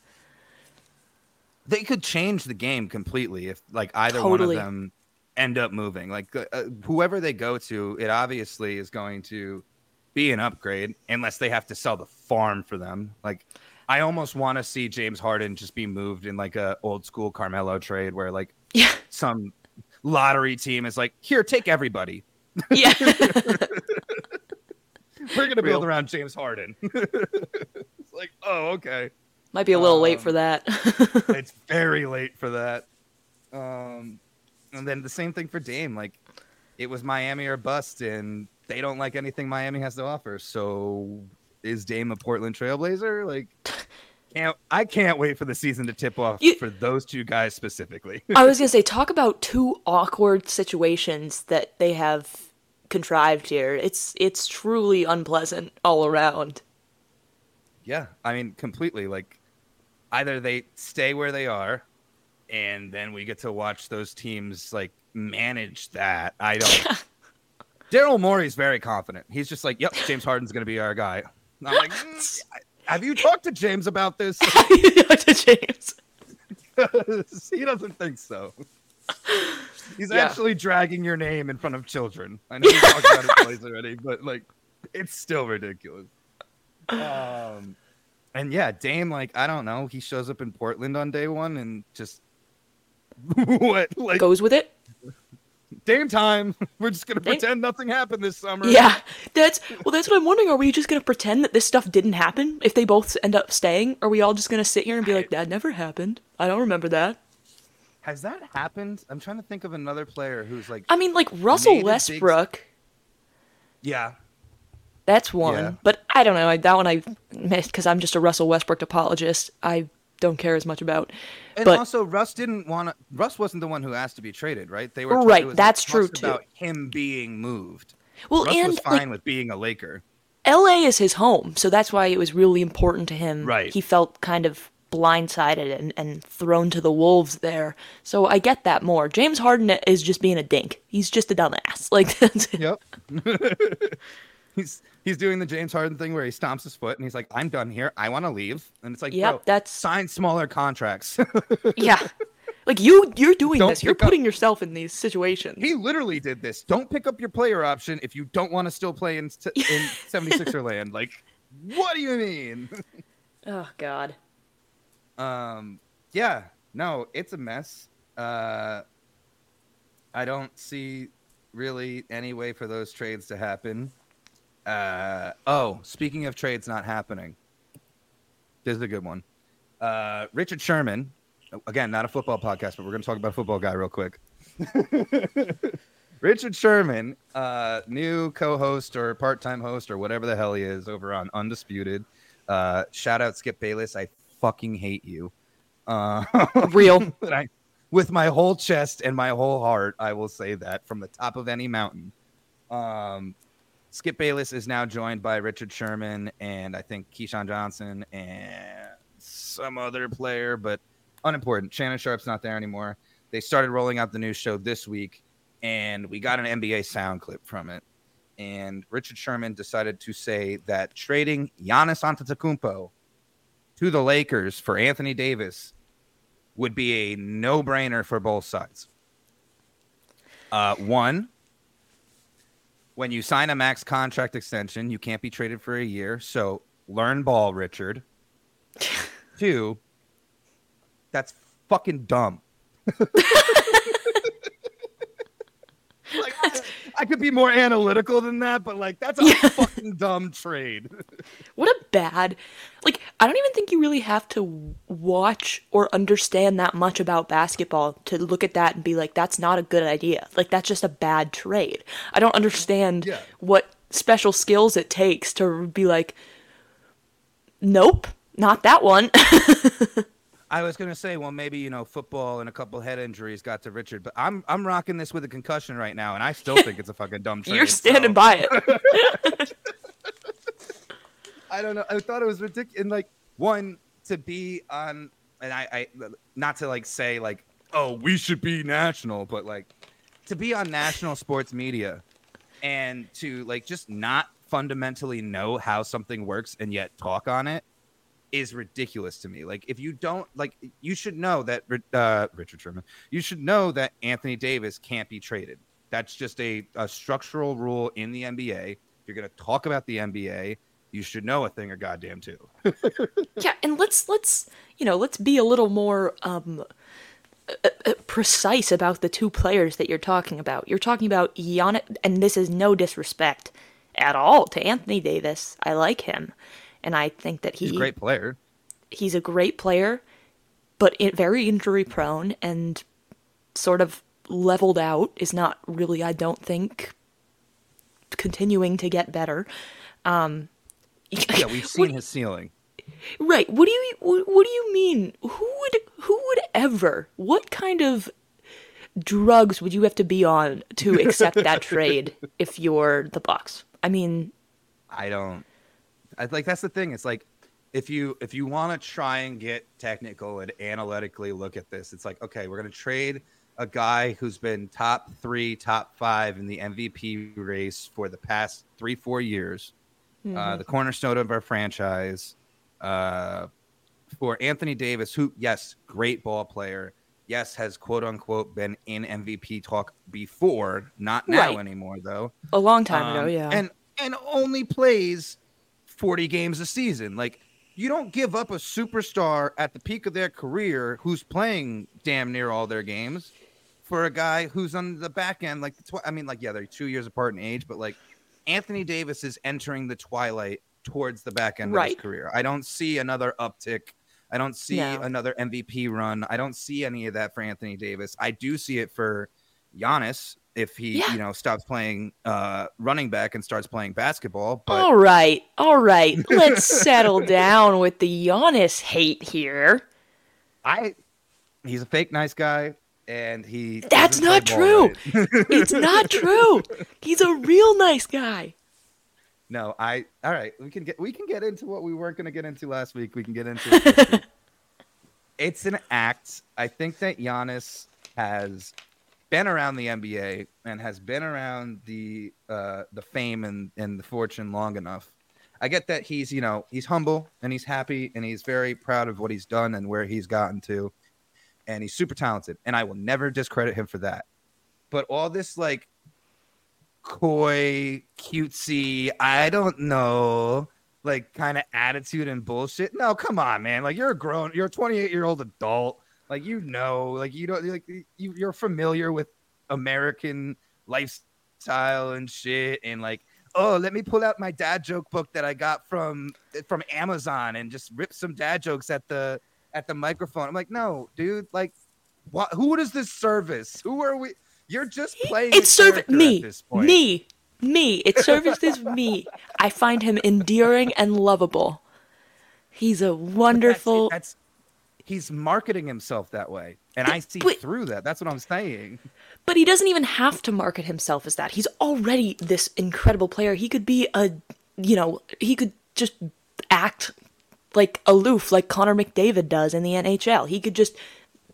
they could change the game completely if like either
Totally.
one of them end up moving like uh, uh, whoever they go to it obviously is going to be an upgrade unless they have to sell the farm for them like i almost want to see james harden just be moved in like a old school carmelo trade where like
Yeah,
some lottery team is like here take everybody
yeah.
we're going to build around james harden it's like oh okay
Might be a little late
Um,
for that.
it's very late for that. Um, and then the same thing for Dame. Like, it was Miami or bust, and they don't like anything Miami has to offer. So, is Dame a Portland Trailblazer? Like, can't I can't wait for the season to tip off
You-
for those two guys specifically.
I was gonna say, talk about two awkward situations that they have contrived here. It's it's truly unpleasant all around.
Yeah, I mean, completely. Like, either they stay where they are, and then we get to watch those teams like manage that. I don't. Daryl Morey's very confident. He's just like, "Yep, James Harden's going to be our guy." And I'm like, mm, "Have you talked to James about this?"
to James.
he doesn't think so. He's
Yeah.
actually dragging your name in front of children. I know we talked about it twice already, but like, it's still ridiculous. Um, and yeah, Dame, like, I don't know, he shows up in Portland on day one and just what, like,
Goes with it.
Dame time. We're just gonna
Dame-
pretend nothing happened this summer.
Yeah, that's well. That's what I'm wondering. Are we just gonna pretend that this stuff didn't happen if they both end up staying? Are we all just gonna sit here and be like, "That never happened. I don't remember that."
Has that happened? I'm trying to think of another player who's like,
I mean, like Russell
a big-
Westbrook.
yeah,
That's one,
Yeah.
but I don't know. I, that one I missed because I'm just a Russell Westbrook apologist. I don't care as much about.
And
but
also, Russ didn't want to. Russ wasn't the one who asked to be traded, right? They were
Right, that's
talks
true, too.
About him being moved.
well,
Russ
and
was fine
like
with being a Laker.
LA is his home, so that's why it was really important to him.
Right.
He felt kind of blindsided and, and thrown to the wolves there. So I get that more. James Harden is just being a dink. He's just a dumbass. Like that's it.
Yep. he's he's doing the James Harden thing where he stomps his foot and he's like, "I'm done here. I want to leave." And it's like,
Yep, that's-
sign smaller contracts.
yeah. Like you you're doing
Don't
this. You're
pick up-
putting yourself in these situations.
he literally did this. Don't pick up your player option if you don't want to still play in in 76er land. Like, what do you mean?
oh god.
Um, yeah, no, it's a mess. Uh, I don't see really any way for those trades to happen. Uh, oh, speaking of trades not happening, this is a good one. Uh, Richard Sherman, again, not a football podcast, but we're going to talk about a football guy real quick. Richard Sherman, uh, new co-host or part-time host or whatever the hell he is over on Undisputed. Uh, shout out Skip Bayless. I fucking hate you. Uh,
Real.
I, with my whole chest and my whole heart, I will say that from the top of any mountain. Um, Skip Bayless is now joined by Richard Sherman and I think Keyshawn Johnson and some other player, but unimportant. Shannon Sharpe's not there anymore. They started rolling out the new show this week, and we got an NBA sound clip from it. And Richard Sherman decided to say that trading Giannis Antetokounmpo to the Lakers for Anthony Davis would be a no-brainer for both sides. Uh, one, when you sign a max contract extension, you can't be traded for a year. So learn ball, Richard. Two, that's fucking dumb. like, I, I could be more analytical than that, but like that's a
Yeah.
Dumb trade.
What a bad. Like, I don't even think you really have to watch or understand that much about basketball to look at that and be like, that's not a good idea. Like, that's just a bad trade. I don't understand
Yeah.
what special skills it takes to be like, nope, not that one.
I was gonna say, well, maybe you know, football and a couple head injuries got to Richard, but I'm I'm rocking this with a concussion right now, and I still think it's a fucking dumb trade.
You're standing
so-
by it.
I don't know. I thought it was ridiculous. And like one to be on, and I, I not to like say like, oh, we should be national, but like to be on national sports media and to like just not fundamentally know how something works and yet talk on it is ridiculous to me. Like if you don't like, you should know that uh, Richard Sherman, you should know that Anthony Davis can't be traded. That's just a, a structural rule in the NBA. If you're going to talk about the NBA, you should know a thing or goddamn two.
yeah, and let's let's you know let's be a little more um uh, uh, precise about the two players that you're talking about. You're talking about Giannis, and this is no disrespect at all to Anthony Davis. I like him, and I think that he
He's a great player.
he's a great player, but very injury prone and sort of leveled out is not really, I don't think, continuing to get better. Um,
Yeah, we've seen his ceiling.
Right. What do you what, what do you mean? Who would who would ever? What kind of drugs would you have to be on to accept that trade if you're the Bucks? I mean,
I don't. I like that's the thing. It's like if you if you want to try and get technical and analytically look at this, it's like okay, we're gonna trade a guy who's been top three, top five in the MVP race for the past three, four years, mm-hmm. uh, the cornerstone of our franchise, uh, for Anthony Davis, who yes, great ball player, yes, has quote unquote been in MVP talk before, not now right. anymore though.
A long time um, ago, yeah.
And and only plays 40 games a season. Like you don't give up a superstar at the peak of their career who's playing damn near all their games for a guy who's on the back end. Like, tw- I mean, like, yeah, they're two years apart in age, but like Anthony Davis is entering the twilight towards the back end right. of his career. I don't see another uptick. I don't see no. another MVP run. I don't see any of that for Anthony Davis. I do see it for Giannis if he yeah. you know stops playing uh, running back and starts playing basketball. But...
All right, all right, let's settle down with the Giannis hate here.
I he's a fake nice guy, and he
that's not true. Right. it's not true. He's a real nice guy.
No, I all right. We can get we can get into what we weren't going to get into last week. We can get into it. it's an act. I think that Giannis has been around the NBA and has been around the uh, the fame and, and the fortune long enough. I get that he's you know he's humble and he's happy and he's very proud of what he's done and where he's gotten to, and he's super talented. And I will never discredit him for that. But all this like coy, cutesy, I don't know, like kind of attitude and bullshit. No, come on, man. Like you're a grown, you're a 28 year old adult like you know, like you don't like you, you're familiar with American lifestyle and shit, and like oh, let me pull out my dad joke book that I got from from Amazon and just rip some dad jokes at the at the microphone. I'm like, no, dude, like, what? Who does this service? Who are we? You're just playing.
It's serving me, me, me. It services me. I find him endearing and lovable. He's a wonderful.
That's, that's, he's marketing himself that way and i see but, through that that's what i'm saying
but he doesn't even have to market himself as that he's already this incredible player he could be a you know he could just act like aloof like connor mcdavid does in the nhl he could just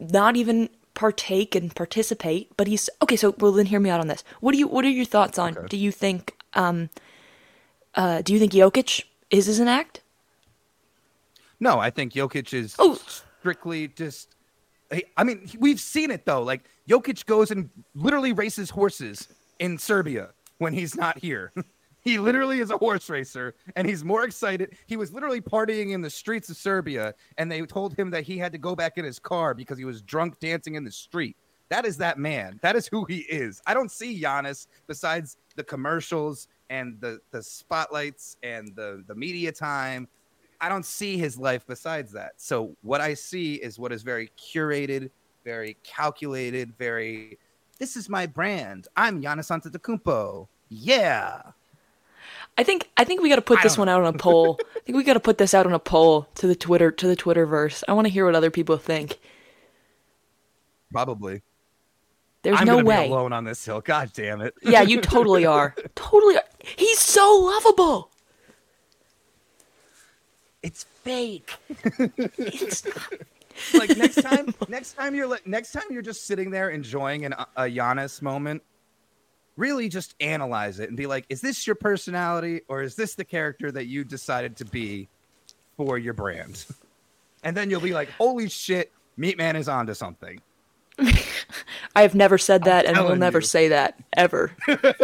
not even partake and participate but he's okay so well then hear me out on this what do you what are your thoughts on okay. do you think um uh do you think Jokic is as an act
no, I think Jokic is oh strictly just. I mean, we've seen it though. Like Jokic goes and literally races horses in Serbia when he's not here. he literally is a horse racer and he's more excited. He was literally partying in the streets of Serbia and they told him that he had to go back in his car because he was drunk dancing in the street. That is that man. That is who he is. I don't see Giannis besides the commercials and the the spotlights and the the media time I don't see his life besides that. So what I see is what is very curated, very calculated, very. This is my brand. I'm Giannis Antetokounmpo. Yeah.
I think I think we got to put this one out on a poll. I think we got to put this out on a poll to the Twitter to the Twitterverse. I want to hear what other people think.
Probably.
There's
I'm
no way.
Be alone on this hill. God damn it.
yeah, you totally are. Totally. Are. He's so lovable.
It's fake. it's like next time, next time you're like, next time you're just sitting there enjoying an, a Giannis moment. Really, just analyze it and be like, is this your personality or is this the character that you decided to be for your brand? And then you'll be like, holy shit, Meat Man is onto something.
I have never said that I'm and will never you. say that ever,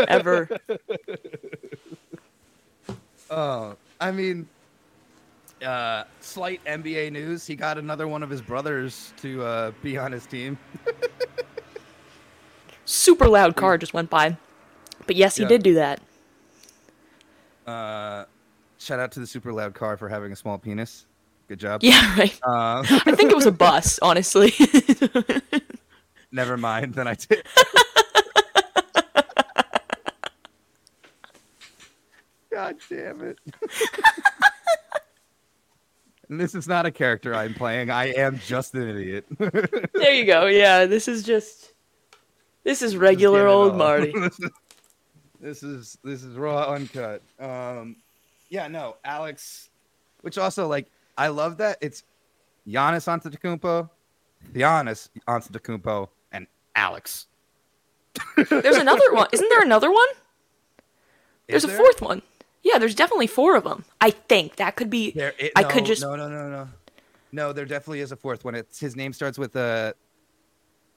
ever.
Oh, I mean, uh, slight NBA news. He got another one of his brothers to uh, be on his team.
Super loud car just went by. But yes, he yeah. did do that.
Uh, shout out to the super loud car for having a small penis. Good job.
Yeah, right. Uh, I think it was a bus, honestly.
Never mind. Then I did. God damn it. And this is not a character I'm playing. I am just an idiot.
there you go. Yeah, this is just this is regular old Marty.
this is this is raw uncut. Um yeah, no, Alex which also like I love that it's Giannis Antetokounmpo, Giannis Antetokounmpo, and Alex.
There's another one. Isn't there another one? There's
Is
a fourth one. Yeah, there's definitely four of them. I think that could be.
There, it,
I
no,
could just-
no, no, no, no, no. There definitely is a fourth one. It's his name starts with a.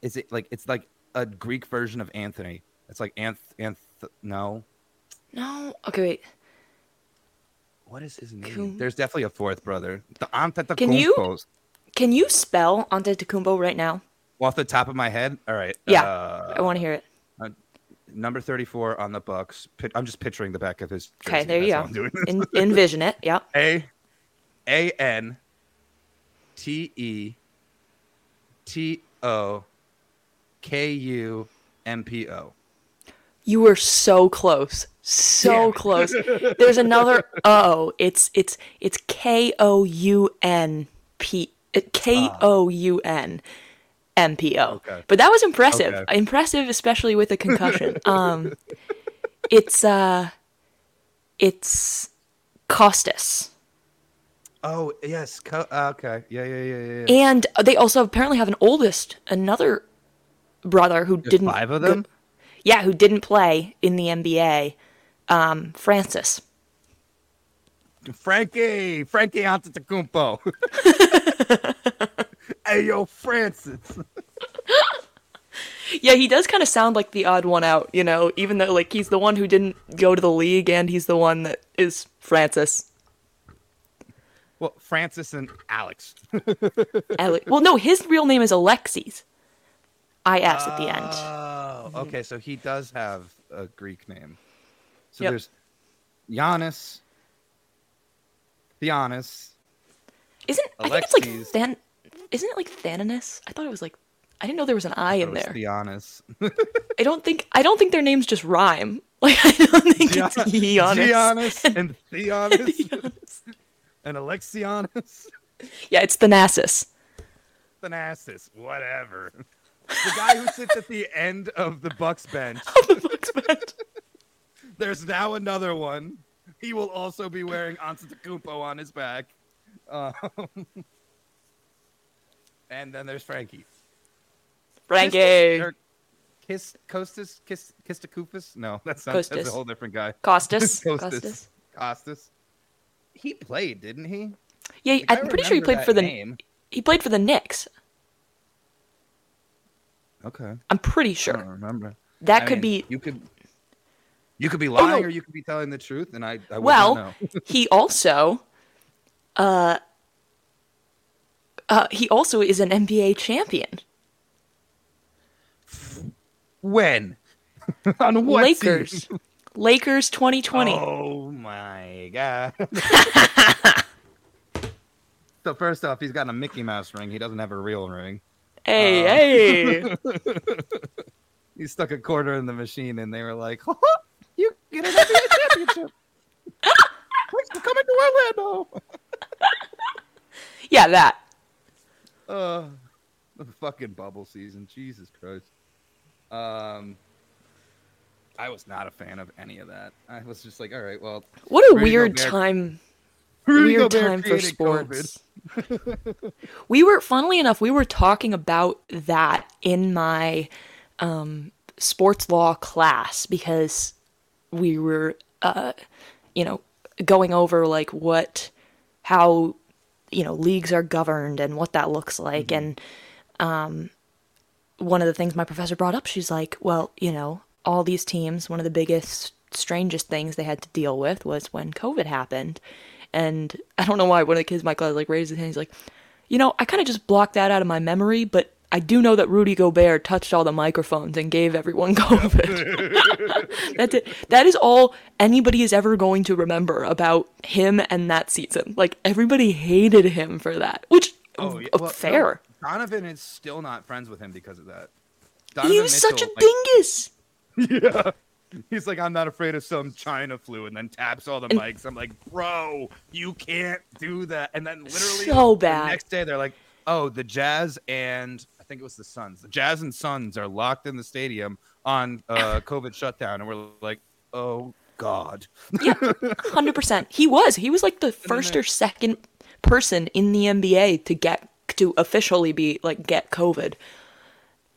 Is it like it's like a Greek version of Anthony? It's like Anth, Anth. No,
No. Okay, wait.
what is his name? There's definitely a fourth brother. The Antetokounmpos.
Can you- Can you spell Antetokounmpo right now?
Off the top of my head, all right.
Yeah,
uh,
I want to hear it.
number 34 on the Bucks. I'm just picturing the back of his.
Okay,
jersey.
there you
That's
go.
doing this.
En- envision it. Yeah.
A A N T E T O K U M P O.
You were so close. So
Damn
close. There's another O. It's it's it's K O U N P K O U N M P O.
Okay.
But that was impressive.
Okay.
Impressive especially with a concussion. um it's uh it's Costas.
Oh yes. Co- uh, okay. Yeah, yeah, yeah, yeah. yeah.
And they also apparently have an oldest, another brother who
There's
didn't
five of
go-
them.
yeah, who didn't play in the NBA. Um, Francis.
Frankie, Frankie Antetokounmpo. hey yo, Francis.
Yeah, he does kind of sound like the odd one out, you know, even though like he's the one who didn't go to the league and he's the one that is Francis.
Well, Francis and Alex.
Ale- well, no, his real name is Alexis. I S at the end.
Oh, okay. So he does have a Greek name. So
Yep.
there's Giannis, Theonis.
Isn't I think it's like Than Isn't it like Thananis? I thought it was like I didn't know there was an I in there.
Theonis.
I don't think I don't think their names just rhyme. Like I don't think it's Giannis.
Giannis and Theonis and Alexianis.
Yeah, it's Thanasis.
Thanasis, whatever. The guy who sits at the end of the Bucks bench.
the Bucks band.
There's now another one. He will also be wearing Antetokounmpo on his back. Um, and then there's Frankie.
Frankie.
Or Kiss Costas Kiss Kistakufis? No, that's not, that's
Costas.
a whole different guy.
Costas.
Costas.
Costas.
Costas. He played, didn't he?
Yeah,
Like, I
I'm pretty sure he played for the
name.
he played for the Knicks.
Okay.
I'm pretty
I don't
sure.
remember.
That
I
could
mean,
be
you could you could be
no.
lying or you could be telling the truth, and I, I
well, he also uh uh he also is an NBA champion.
when on what
Lakers.
team?
Lakers 2020.
Oh my god. so first off, he's got a Mickey Mouse ring. He doesn't have a real ring.
Hey,
uh,
hey.
He stuck a quarter in the machine, and they were like, "Ha ha, "You get an NBA championship." Thanks for coming to Orlando.
yeah, that.
Uh, the fucking bubble season. Jesus Christ. Um, I was not a fan of any of that. I was just like, all right, well,
What a weird time weird time for sports. we were funnily enough, we were talking about that in my um, sports law class because we were, uh, you know, going over like what, how, you know, leagues are governed and what that looks like. And um, one of the things my professor brought up, she's like, well, you know, all these teams, one of the biggest, strangest things they had to deal with was when COVID happened. And I don't know why one of the kids in my class like raised his hand. He's like, you know, I kind of just blocked that out of my memory, but I do know that Rudy Gobert touched all the microphones and gave everyone COVID. That's it. That is all anybody is ever going to remember about him and that season. Like everybody hated him for that, which
Oh, yeah.
uh,
Well,
fair.
no, Donovan is still not friends with him because of that.
he
Donovan
was such a
Mitchell,
dingus.
yeah. He's like, I'm not afraid of some China flu, and then taps all the mics. I'm like, bro, you can't do that. And then literally
So
the
bad.
next day, they're like, oh, the Jazz and I think it was the Suns. The Jazz and Suns are locked in the stadium on uh, COVID shutdown, and we're like, oh god.
yeah, Hundred percent. He was. He was like the first or second person in the NBA to get to officially be like get COVID.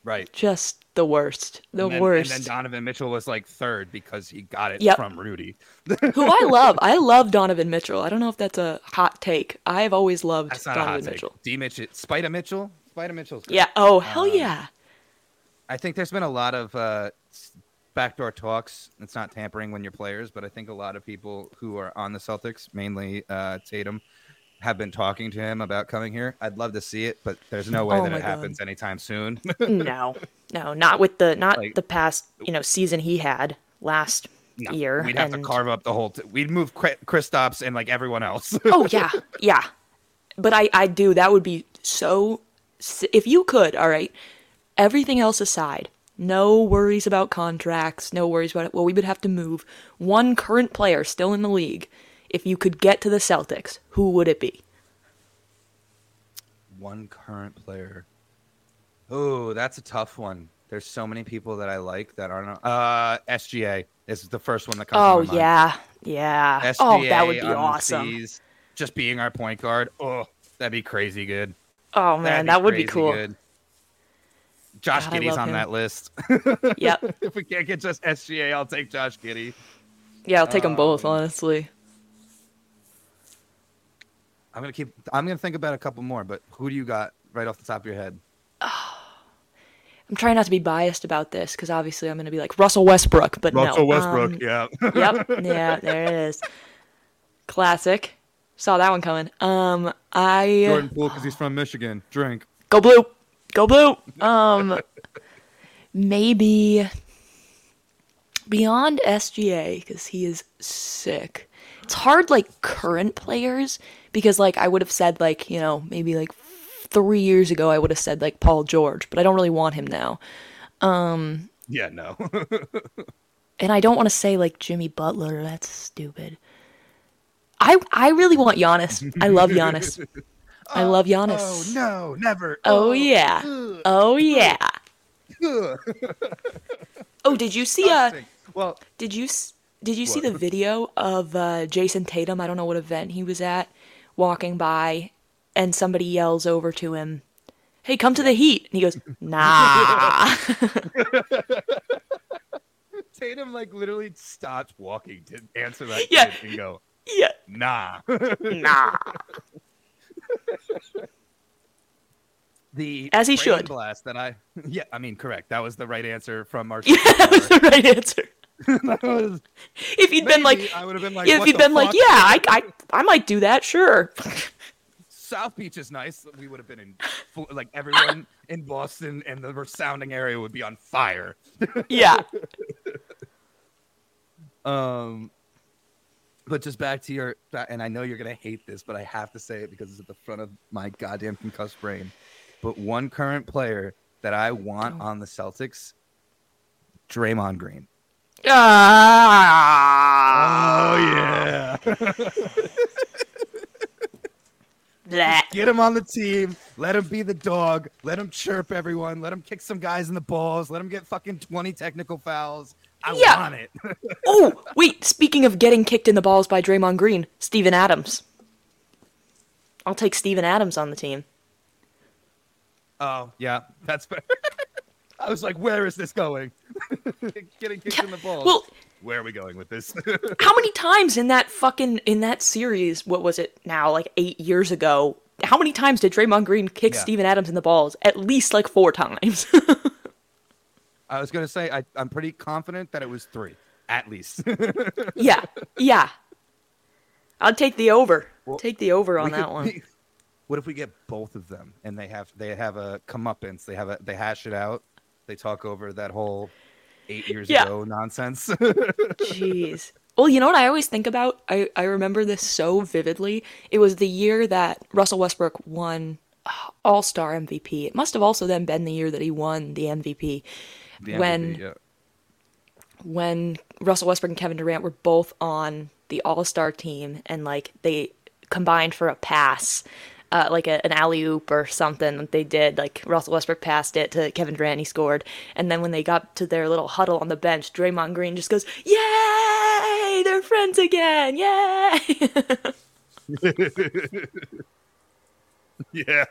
Right.
Just the worst. The
and then,
worst.
And then Donovan Mitchell was like third because he got it
Yep.
from Rudy.
Who I love. I love Donovan Mitchell. I don't know if that's a hot take. I've always loved
That's not
Donovan
a hot take.
Mitchell.
D Mitchell, Spider Mitchell, Spider Mitchell's good.
Yeah. Oh hell
Um,
yeah.
I think there's been a lot of uh, backdoor talks. It's not tampering when you're players, but I think a lot of people who are on the Celtics, mainly uh, Tatum, have been talking to him about coming here. I'd love to see it, but there's no way
Oh
that it
God.
happens anytime soon.
no. No, not with the not
Like-
the past, you know, season he had last
No,
year.
We'd have
and-
to carve up the whole. T- we'd move Kristaps and like everyone else.
oh yeah, yeah. But I I do that would be so if you could, all right. Everything else aside, no worries about contracts, no worries about it. Well, we would have to move one current player still in the league. If you could get to the Celtics, who would it be?
One current player. Oh, that's a tough one. There's so many people that I like that aren't. Uh, SGA is the first one that comes.
Oh
to my mind.
yeah, yeah.
SGA
oh, that would be awesome.
C's, just being our point guard. Oh, that'd be crazy good.
Oh man, that would be cool.
good. Josh
God, I
Giddey's on
him.
that list.
Yep.
if we can't get just SGA, I'll take Josh Giddey.
Yeah, I'll take them both,
Um,
honestly.
I'm gonna keep. I'm gonna think about a couple more, but who do you got right off the top of your head?
I'm trying not to be biased about this because obviously I'm going to be like Russell Westbrook, but no. um,
yeah.
yep. Yeah, there it is. Classic. Saw that one coming. Um, I
Jordan Poole because he's from Michigan. Drink.
go blue, go blue. Um, maybe beyond SGA because he is sick. It's hard, like current players, because like I would have said like you know maybe like three years ago I would have said like Paul George, but I don't really want him now.
Um Yeah, no.
and I don't want to say like Jimmy Butler. That's stupid. I I really want Giannis. I love Giannis. I love Giannis.
oh no, never.
Oh, yeah.
ugh,
Oh yeah. Oh, did you see uh
well,
did you s- did you see the video of uh Jayson Tatum? I don't know what event he was at, walking by, and somebody yells over to him, "Hey, come to the Heat!" And he goes, "Nah."
Tatum like literally stopped walking to answer that
Yeah.
kid and go,
yeah,
nah.
nah.
the
As he should.
blast that I yeah, I mean correct. That was the right answer from our
Yeah, that was the right answer.
Was-
If he'd been like,
I would have been like,
if
the
been like, yeah, I, I, I might do that, sure.
South Beach is nice. We would have been in full, like everyone in Boston and the surrounding area would be on fire.
yeah.
Um, but just back to your, and I know you're gonna hate this, but I have to say it because it's at the front of my goddamn concussed brain. But one current player that I want
Oh.
on the Celtics, Draymond Green.
Ah.
Oh yeah, get him on the team. Let him be the dog. Let him chirp everyone. Let him kick some guys in the balls. Let him get fucking twenty technical fouls. I
Yeah.
want it.
Oh, wait. Speaking of getting kicked in the balls by Draymond Green, Steven Adams. I'll take Steven Adams on the team.
Oh, yeah, that's fair. I was like, where is this going? Getting kicked in the balls.
Well,
where are we going with this?
how many times in that fucking in that series? What was it now? Like eight years ago. How many times did Draymond Green kick
Yeah.
Steven Adams in the balls? At least like four times.
I was gonna say I, I'm pretty confident that it was three, at least.
yeah, yeah. I'll take the over.
Well,
take the over on that
could-
one.
we- what if we get both of them and they have they have a comeuppance? They have a they hash it out. They talk over that whole eight years
Yeah.
ago nonsense.
Jeez. Well, you know what I always think about? I, I remember this so vividly. It was the year that Russell Westbrook won uh, All Star MVP. It must have also then been the year that he won the MVP.
The
when
yeah.
when Russell Westbrook and Kevin Durant were both on the All Star team and like they combined for a pass, uh, like a, an alley oop or something that they did. Like Russell Westbrook passed it to Kevin Durant, he scored. And then when they got to their little huddle on the bench, Draymond Green just goes, "Yay! They're friends again! Yay!"
yeah.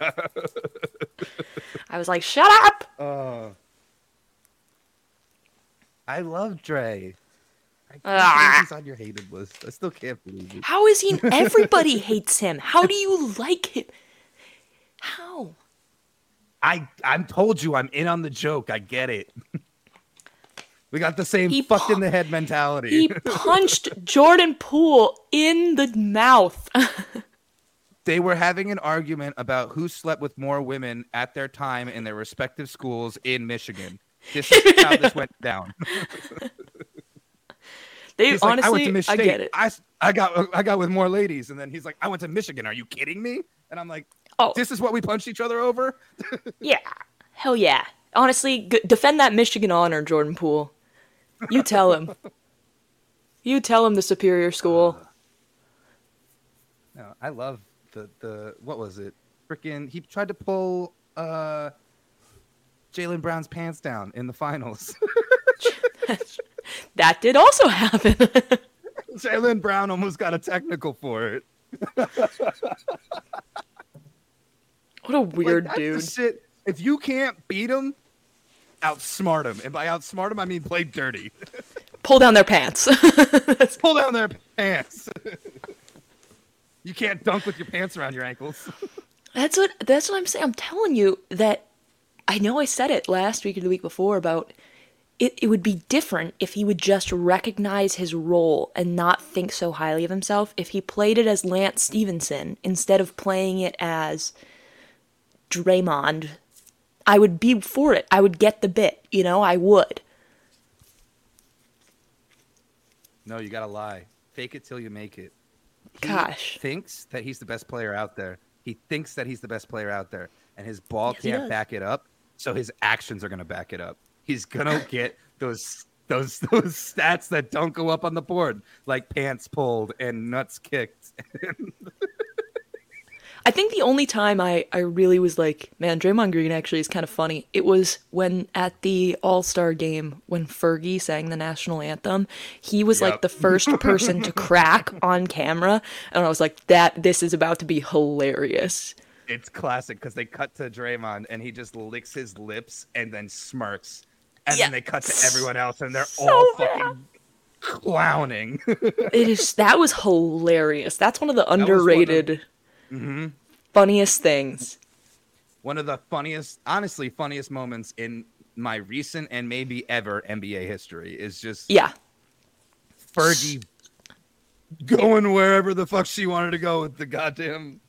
I was like, shut up.
Uh, I love Dre.
Ah.
he's on your hated list. I still can't believe it.
How is he? Everybody hates him. How do you like him? How?
I I'm told you I'm in on the joke. I get it. we got the same
He
fucked in the head mentality.
He punched Jordan Poole in the mouth.
they were having an argument about who slept with more women at their time in their respective schools in Michigan. This is how this went down.
They
He's like,
honestly,
I went to
I,
Michigan.
get it.
I, I got I got with more ladies, and then he's like, I went to Michigan. Are you kidding me? And I'm like,
Oh,
this is what we punched each other over.
yeah, hell yeah. Honestly, g- defend that Michigan honor, Jordan Poole. You tell him. you tell him the superior school.
No, I love the the what was it? Freaking, he tried to pull uh Jaylen Brown's pants down in the finals.
That did also happen.
Jaylen Brown almost got a technical for it.
what a
Like,
weird
the
dude.
shit. If you can't beat him, outsmart him. And by outsmart him, I mean play dirty.
Pull down their pants.
Pull down their pants. you can't dunk with your pants around your ankles.
That's what that's what I'm saying. I'm telling you that I know I said it last week or the week before about it, it would be different if he would just recognize his role and not think so highly of himself if he played it as Lance Stephenson instead of playing it as Draymond. I would be for it. I would get the bit, you know, I would.
No, you gotta lie. Fake it till you make it. He
Gosh.
thinks that he's the best player out there. He thinks that he's the best player out there, and his ball
Yes,
can't back it up. So his actions are gonna back it up. He's gonna get those those those stats that don't go up on the board, like pants pulled and nuts kicked.
I think the only time I, I really was like, man, Draymond Green actually is kind of funny. It was when at the All Star game when Fergie sang the national anthem. He was like the first person to crack on camera, and I was like, that this is about to be hilarious.
it's classic because they cut to Draymond and he just licks his lips and then smirks, and
Yeah.
then they cut to everyone else and they're
So
all
bad.
fucking clowning.
It is that was hilarious. That's one of the
one of-
underrated,
Mm-hmm.
funniest things.
one of the funniest, honestly, funniest moments in my recent and maybe ever NBA history is just
Yeah,
Fergie going wherever the fuck she wanted to go with the goddamn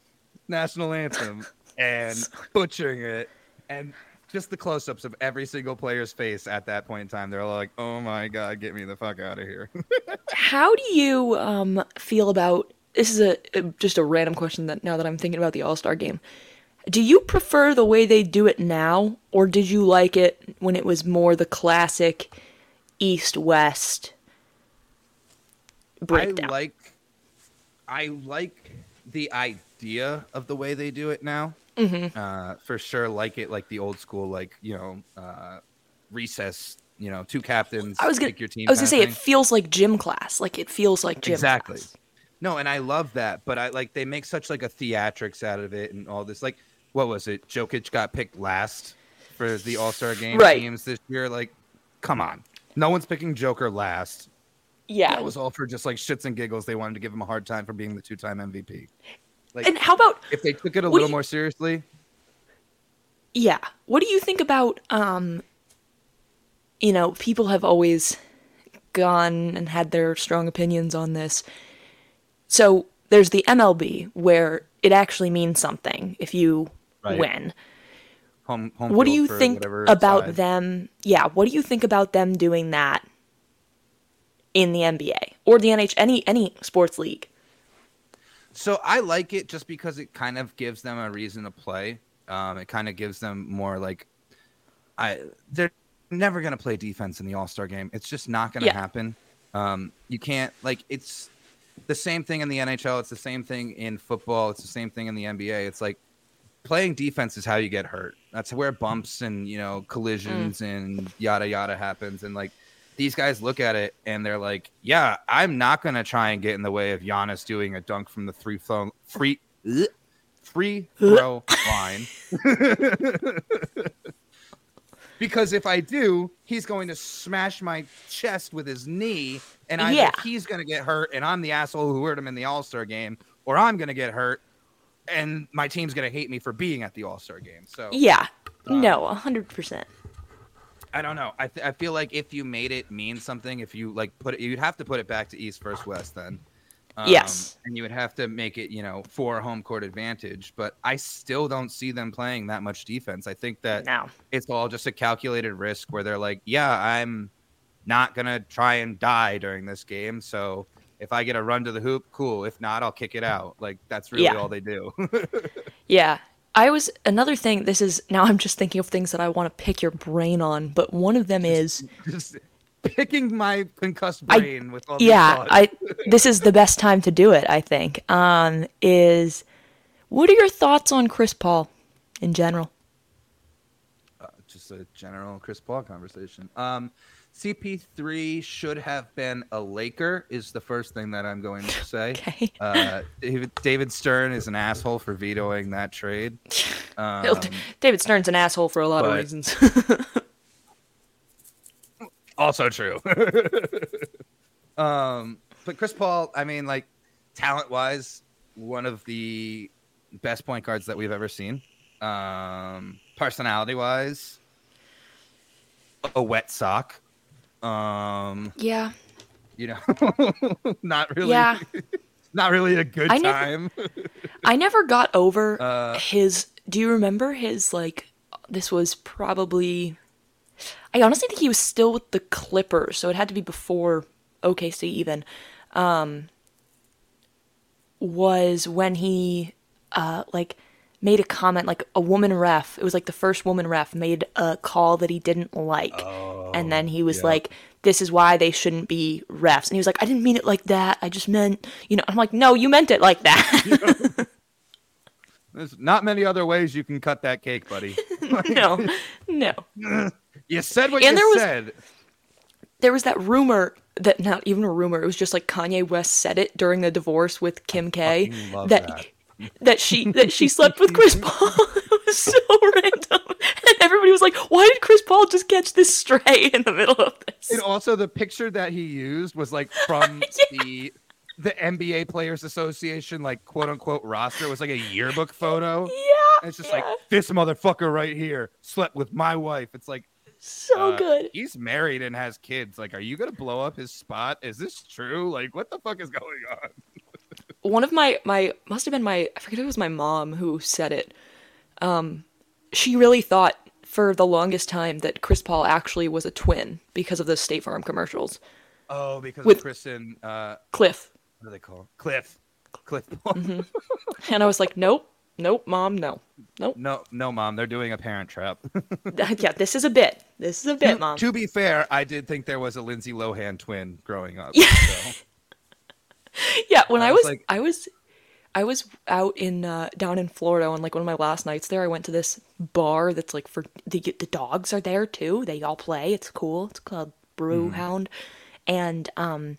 national anthem and butchering it and just the close-ups of every single player's face at that point in time they're all like oh my god get me the fuck out of here
How do you um, feel about this? Is a a- just a random question that now that I'm thinking about the All Star game, do you prefer the way they do it now, or did you like it when it was more the classic East West breakdown?
i like i like the idea of the way they do it now
Mm-hmm.
uh, for sure like it like the old school like you know uh, recess you know two captains
I was gonna,
pick your team
I was gonna say it feels like gym class. Like it feels like gym class.
exactly
class.
no and i love that but i like they make such like a theatrics out of it and all this like what was it jokic got picked last for the all-star game
Right.
teams this year like come on no one's picking joker last
Yeah.
that was all for just like shits and giggles they wanted to give him a hard time for being the two-time mvp like
and how about
if they took it a little
you-
more seriously
Yeah. What do you think about um you know, people have always gone and had their strong opinions on this. So, there's the MLB where it actually means something if you
Right.
win.
home, home
What do you think about
side.
them? Yeah, what do you think about them doing that in the NBA or the NH any any sports league?
So I like it just because it kind of gives them a reason to play. Um, it kind of gives them more like, I they're never gonna play defense in the All Star game. It's just not gonna
Yeah.
happen. Um, you can't like it's the same thing in the NHL. It's the same thing in football. It's the same thing in the NBA. It's like playing defense is how you get hurt. That's where bumps and you know collisions and yada yada happens. And like these guys look at it and they're like, "Yeah, I'm not gonna try and get in the way of Giannis doing a dunk from the three throw free free throw line." because if I do, he's going to smash my chest with his knee, and either
Yeah.
he's going to get hurt, and I'm the asshole who hurt him in the All Star game, or I'm going to get hurt, and my team's going to hate me for being at the All Star game. So
Yeah.
Uh,
no, a hundred percent.
I don't know. I, th- I feel like if you made it mean something, if you like put it, you'd have to put it back to East versus West then. Um,
Yes.
And you would have to make it, you know, for home court advantage. But I still don't see them playing that much defense. I think that
No.
it's all just a calculated risk where they're like, yeah, I'm not going to try and die during this game. So if I get a run to the hoop, cool. If not, I'll kick it out. Like that's really
Yeah.
all they do.
Yeah. I was another thing. This is now I'm just thinking of things that I want to pick your brain on, but one of them is
just picking my concussed
I-
brain with all
yeah. I this is the best time to do it. I think. Um, is what are your thoughts on Chris Paul in general?
uh, just a general Chris Paul conversation. Um, CP3 should have been a Laker, is the first thing that I'm going to say.
Okay.
Uh, David, David Stern is an asshole for vetoing that trade. Um,
David Stern's an asshole for a lot of reasons.
also true. um, but Chris Paul, I mean, like talent wise, one of the best point guards that we've ever seen. Um, personality wise, a wet sock. Um,
yeah.
you know, not really,
Yeah.
not really a good
I never-
time.
I never got over
Uh,
his. Do you remember his like? This was probably. I honestly think he was still with the Clippers, so it had to be before OKC even. Um, was when he, uh, like, made a comment like a woman ref. It was like the first woman ref made a call that he didn't like, and then he was
Oh, yeah.
like, "This is why they shouldn't be refs." And he was like, "I didn't mean it like that. I just meant, you know." I'm like, "No, you meant it like that."
There's not many other ways you can cut that cake, buddy.
no, no.
you said what
And
you
there was-
said.
There was that rumor that not even a rumor. It was just like Kanye West said it during the divorce with Kim K. That,
that.
That she that she slept with Chris Paul. it was so random, and everybody was like, "Why did Chris Paul just catch this stray in the middle of this?"
And also, the picture that he used was like from the the NBA Players Association, like quote unquote roster. It was like a yearbook photo.
yeah,
And it's just
yeah.
like this motherfucker right here slept with my wife. It's like
so
uh,
good.
He's married and has kids. Like, are you gonna blow up his spot? Is this true? Like, what the fuck is going on?
One of my my must have been my I forget if it was my mom who said it. Um, she really thought for the longest time that Chris Paul actually was a twin because of the State Farm commercials.
Oh, because
With-
of Kristen. Uh,
Cliff,
what do they call? Cliff? Cliff.
Mm-hmm. and I was like, nope, nope, mom, no, nope.
no, no, mom. They're doing a Parent Trap.
yeah, this is a bit. This is a bit, mom.
to be fair, I did think there was a Lindsay Lohan twin growing up. so.
yeah, when
I
I
was
was,
like-
I was, I was out in uh, down in Florida on like one of my last nights there. I went to this bar that's like for the the dogs are there too. They all play. It's cool. It's called Brew Hound, and um,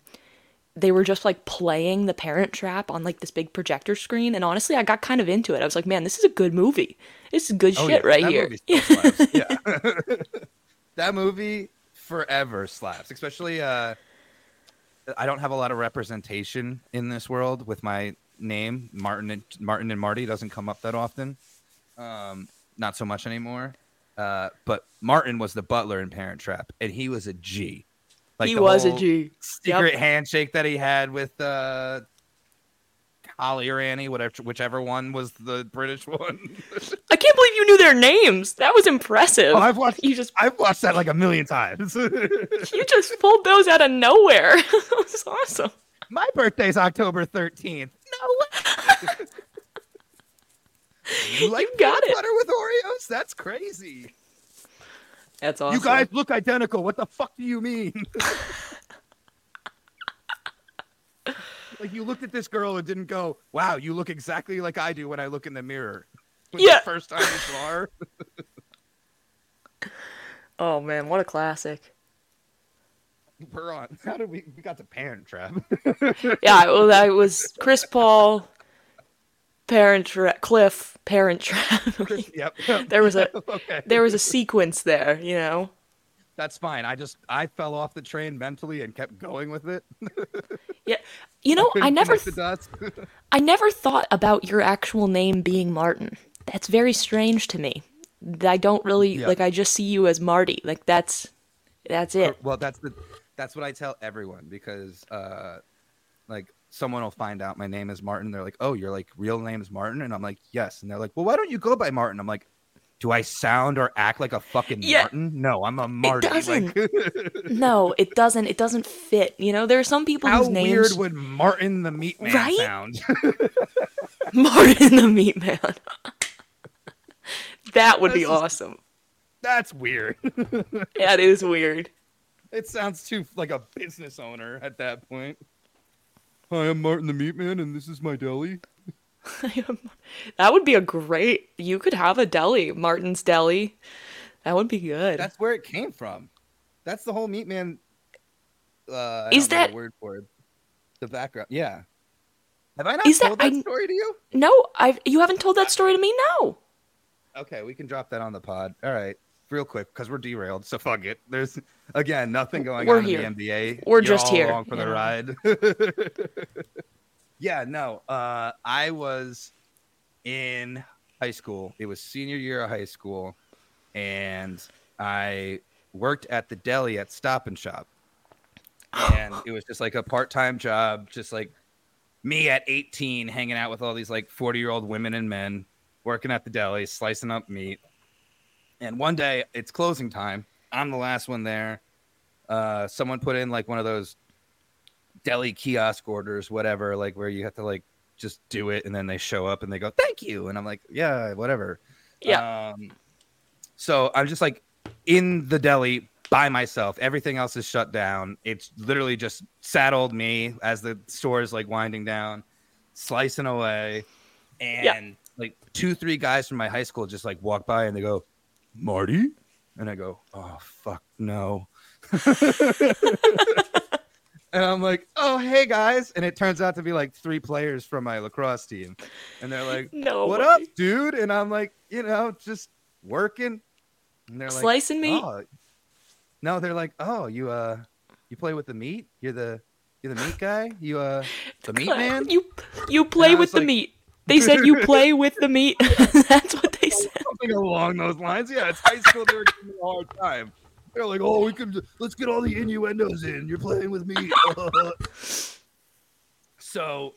they were just like playing The Parent Trap on like this big projector screen. And honestly, I got kind of into it. I was like, man, this is a good movie. This is good
Oh,
shit
yeah,
right
that
here.
movie still slaps. yeah. that movie forever slaps. Especially uh I don't have a lot of representation in this world with my name. Martin and Martin and Marty doesn't come up that often. Um not so much anymore. Uh but Martin was the butler in Parent Trap and he was a G.
he
the
was a G.
Secret handshake that he had with uh Hallie or Annie, whatever, whichever one was the British one.
I can't believe you knew their names. That was impressive.
Oh, I've watched.
you just
I've watched that like a million times.
you just pulled those out of nowhere. that was awesome.
My birthday's October thirteenth.
No.
You like
You got it.
butter with Oreos? That's crazy.
That's awesome.
You guys look identical. What the fuck do you mean? Like you looked at this girl and didn't go, "Wow, you look exactly like I do when I look in the mirror." Was
Yeah.
The first time you saw her.
Oh man, what a classic.
we're on. How did we? We got to Parent Trap.
yeah, well, that was Chris Paul, Parent Trap, Cliff, Parent Trap.
yep.
there was a
okay.
there was a sequence there, you know.
That's fine. I just I fell off the train mentally and kept going with it.
Yeah, you know, I never
the dots.
I never thought about your actual name being Martin. That's very strange to me. I don't really
Yeah.
like. I just see you as Marty. Like that's that's it.
well, that's the that's what I tell everyone because uh, like someone will find out my name is Martin. They're like, "Oh, your like real name is Martin," and I'm like, "Yes." And they're like, "Well, why don't you go by Martin?" I'm like, "Do I sound or act like a fucking
Yeah.
Martin? No, I'm a Marty."
doesn't.
Like,
No, it doesn't. It doesn't fit. You know, there are some people
how
whose names
weird would Martin the Meat Man
Right?
sound?
Martin the Meat Man. that would be
This is-
awesome.
That's weird.
That is weird.
It sounds too like a business owner at that point. Hi, I'm Martin the Meat Man, and this is my deli.
that would be a great. You could have a deli, Martin's Deli. That would be good.
That's where it came from. That's the whole Meat Man. Uh,
Is
don't know the
that-
word for it? The background, yeah. Have I not
Is that-
told that
I-
story to you?
no, I've you haven't told that story to me. No.
Okay, we can drop that on the pod. All right, real quick because we're derailed. So fuck it. There's again nothing going
We're
on
here.
in the NBA.
We're
You're
just here,
along for
you
the ride. yeah, no. Uh, I was in high school. It was senior year of high school, and I worked at the deli at Stop and Shop, and it was just like a part-time job, just like me at 18 hanging out with all these like 40 year old women and men working at the deli slicing up meat and one day it's closing time i'm the last one there uh someone put in like one of those deli kiosk orders whatever like where you have to like just do it and then they show up and they go thank you. And i'm like yeah whatever.
Yeah.
um so i'm just like in the deli by myself. Everything else is shut down. It's literally just saddled me as the store is like winding down slicing away. And
Yeah.
like two three guys from my high school just like walk by and they go marty? And i go oh fuck no and i'm like oh hey guys and it turns out to be like three players from my lacrosse team and they're like
No.
what
way.
up dude and i'm like you know just working and they're like
Slicing meat?
"Oh." no they're like oh you uh you play with the meat you're the you're the meat guy you uh the meat man
You you play with the
like-
meat. They said you play with the meat. That's what they said.
something along those lines. Yeah, it's high school. They were giving me a hard time. They're like, "Oh, we can let's get all the innuendos in. You're playing with me." so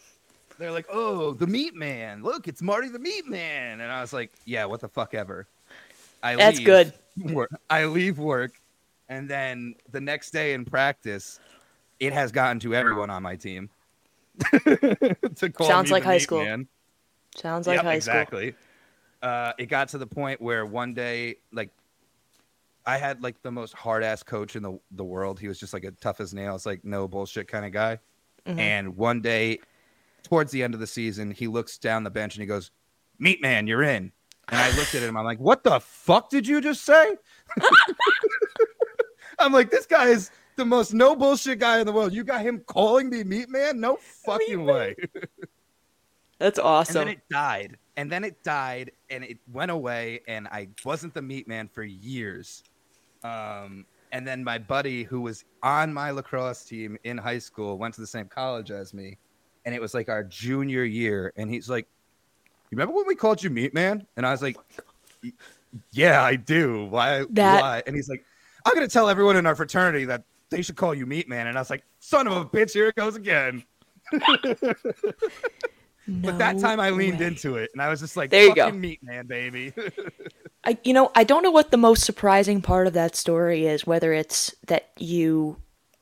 they're like, "Oh, the Meat Man. Look, it's Marty the Meat Man." And I was like, "Yeah, what the fuck ever." I
That's
leave
good.
work- I leave work, and then the next day in practice, it has gotten to everyone on my team. to call
Sounds like high school.
Man.
Sounds like
Yep,
high school.
exactly. Uh, it got to the point where one day, like, I had like the most hard ass coach in the the world. He was just like a tough as nails, like no bullshit kind of guy.
Mhm.
And one day, towards the end of the season, he looks down the bench and he goes, "Meat man, you're in." And I looked at him. I'm like, "What the fuck did you just say?" I'm like, "This guy is the most no bullshit guy in the world. You got him calling me meat man? No fucking
man.
way."
That's awesome.
and then it died and then it died and it went away and i wasn't the meat man for years um, and then my buddy who was on my lacrosse team in high school went to the same college as me. And it was like our junior year. And he's like you remember when we called you meat man? And i was like "Y- yeah i do. Why
That-
why? And he's like i'm gonna tell everyone in our fraternity that they should call you meat man. And i was like son of a bitch here it goes again. But that time I leaned
way.
into it, and I was just like,
There you go.
meat man, baby."
I, you know, I don't know what the most surprising part of that story is. Whether it's that you,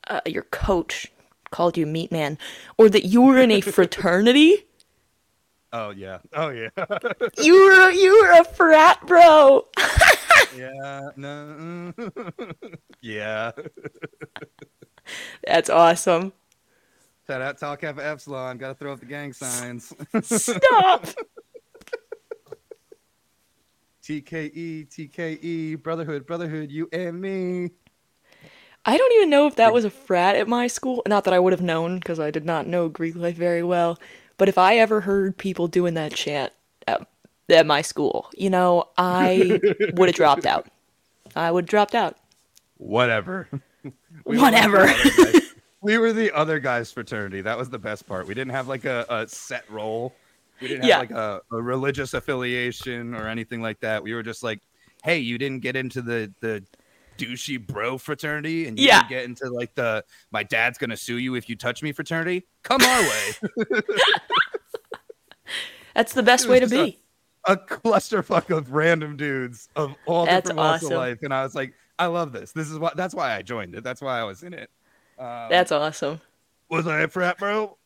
uh, your coach called you Meat Man, or that you were in a fraternity.
oh yeah, oh yeah,
you were you were a frat bro.
yeah, no, yeah.
That's awesome.
Shout out Tau Kappa Epsilon. Got to throw up the gang signs.
Stop.
TKE, TKE, brotherhood, brotherhood, you and me.
I don't even know if that was a frat at my school. Not that I would have known because I did not know Greek life very well. But if I ever heard people doing that chant at, at my school, you know, I would have dropped out. I would have dropped out.
Whatever. We
Whatever.
like the other guys- we were the other guys' fraternity. That was the best part. We didn't have like a, a set role. We didn't have like a, a religious affiliation or anything like that. We were just like, hey, you didn't get into the the douchey bro fraternity, and you
Yeah.
didn't get into like the my dad's gonna sue you if you touch me fraternity. Come our way.
That's the best way to be.
a clusterfuck of random dudes of all
That's
different walks of life, and I was like, I love this. This is what. That's why I joined it. That's why I was in it. Um,
That's awesome.
was I a frat bro?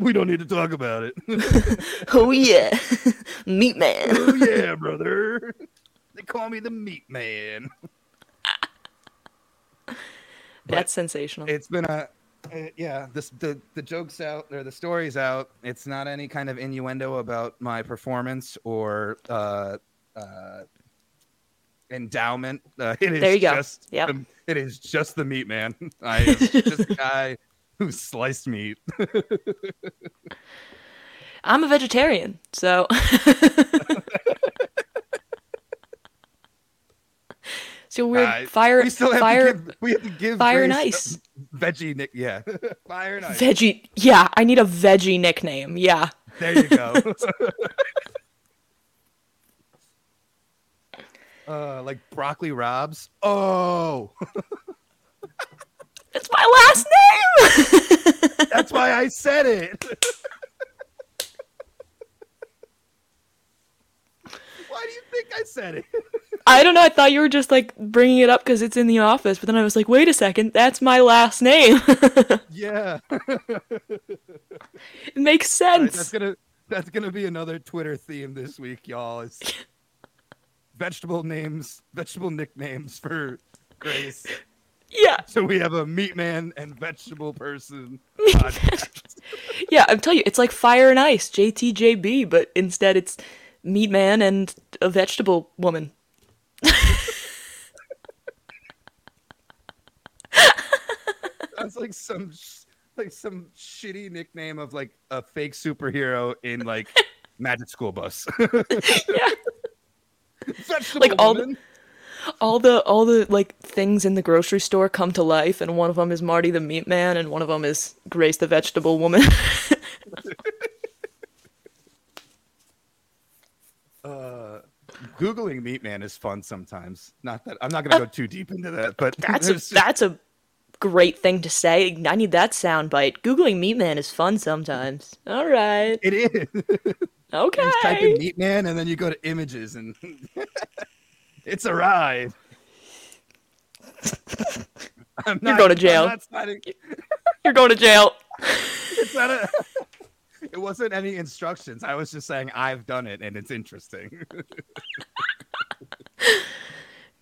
We don't need to talk about it.
Oh yeah, meat man.
oh yeah, brother. They call me the meat man.
That's sensational.
It's been a uh, yeah. This the the jokes out or the stories out. It's not any kind of innuendo about my performance or uh, uh, endowment. Uh, it is
There you go.
just
Yep.
um, it is just the meat man. I just guy sliced meat.
I'm a vegetarian, so so we're
Uh,
fire
we still have
fire
to give. We have to give
fire and
Grace
ice.
Veggie nick. Yeah, fire and ice.
veggie. Yeah, I need a veggie nickname. Yeah,
There you go. uh, like broccoli robs. Oh,
it's my last name.
that's why I said it. why do you think I said it?
I don't know. I thought you were just like bringing it up because it's in the office, but then I was like, wait a second, that's my last name.
yeah,
it makes
All right,
sense.
that's gonna that's gonna be another Twitter theme this week, y'all. Is vegetable names, vegetable nicknames for Grace.
Yeah,
So we have a meat man and vegetable person.
Yeah. I'm telling you, it's like fire and ice, JTJB, but instead it's meat man and a vegetable woman.
That's like some like some shitty nickname of like a fake superhero in like Magic School Bus.
Yeah.
Vegetable
Like all
woman.
All the all the like things in the grocery store come to life and one of them is marty the meat man and one of them is grace the vegetable woman.
Uh, Googling Meat Man is fun sometimes. Not that I'm not gonna go too deep into that, but
that's a
just-
that's a great thing to say. I need that sound bite googling meat man is fun sometimes. All right.
It is.
okay
You just type in Meat Man and then you go to images and it's a ride. I'm
You're going to jail. you're going to jail
it's not a, it wasn't any instructions. I was just saying I've done it and it's interesting.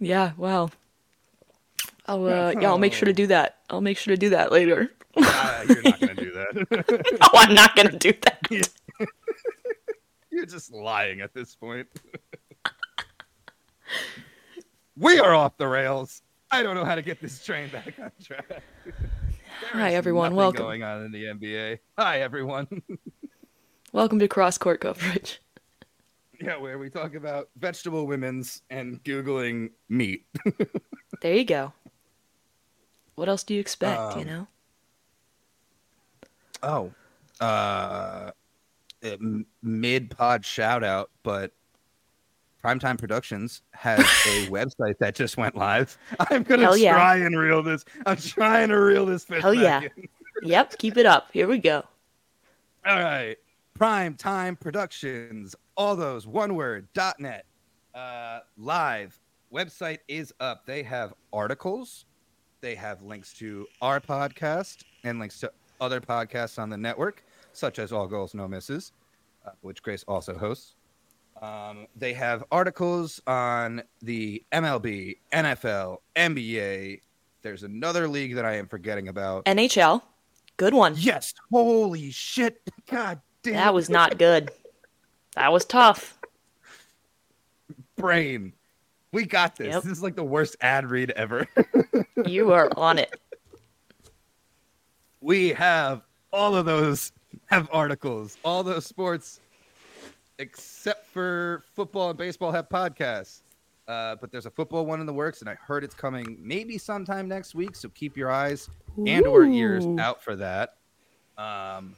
yeah wow i'll uh yeah i'll make sure to do that i'll make sure to do that later
Uh, you're not gonna do that.
no i'm not gonna do that
you're just lying at this point. We are off the rails. I don't know how to get this train back on track.
Hi, everyone. Welcome.
Going on in the NBA. Hi everyone.
welcome to cross court coverage
yeah, where we talk about vegetable women's and googling meat.
there you go what else do you expect you
Um,
know
Oh, uh, mid pod shout out, but Primetime Productions has a website that just went live. I'm gonna
yeah.
try and reel this. I'm trying to reel this fish
Hell yeah. Yep, keep it up. Here we go.
All right, Primetime Productions, all those one word dot net. Uh, live website is up. They have articles. They have links to our podcast and links to other podcasts on the network, such as All Goals No Misses, uh, which Grace also hosts. Um, they have articles on the MLB, NFL, NBA. There's another league that I am forgetting about.
NHL. Good one.
Yes, holy shit! God damn,
That was not good. That was tough.
brain. We got this.
Yep.
This is like the worst ad read ever.
You are on it.
we have all of those have articles. All those sports, except for football and baseball, have podcasts. Uh, but there's a football one in the works, and I heard it's coming maybe sometime next week. So keep your eyes and or ears out for that. Um,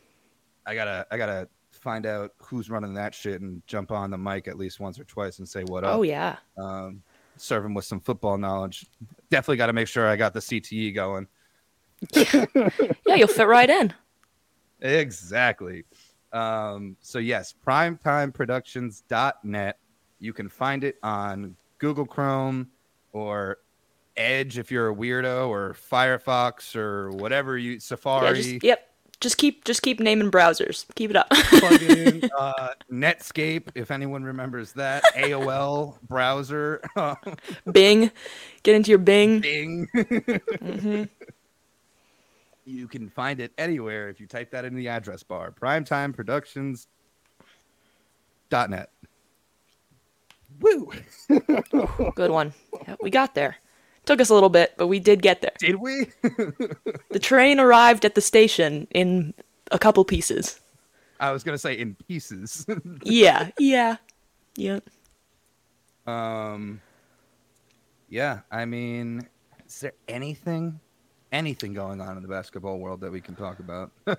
I gotta I gotta find out who's running that shit and jump on the mic at least once or twice and say what up.
Oh yeah.
Um, serve him with some football knowledge. Definitely got to make sure I got the CTE going.
Yeah, you'll fit right in.
Exactly. Um, so yes, primetimeproductions.net. You can find it on Google Chrome or Edge if you're a weirdo or Firefox or whatever you
Yeah,
Safari.
just, yep. Just keep just keep naming browsers. Keep it up.
plug in. Uh, Netscape, if anyone remembers that. AOL browser.
Bing. Get into your Bing.
Bing.
hmm
You can find it anywhere if you type that in the address bar. Primetimeproductions.net. Woo!
Good one. Yeah, we got there. Took us a little bit, but we did get there.
Did we?
The train arrived at the station in a couple pieces.
I was gonna say in pieces.
Yeah, yeah, yeah.
um, yeah. I mean, is there anything, anything going on in the basketball world that we can talk about?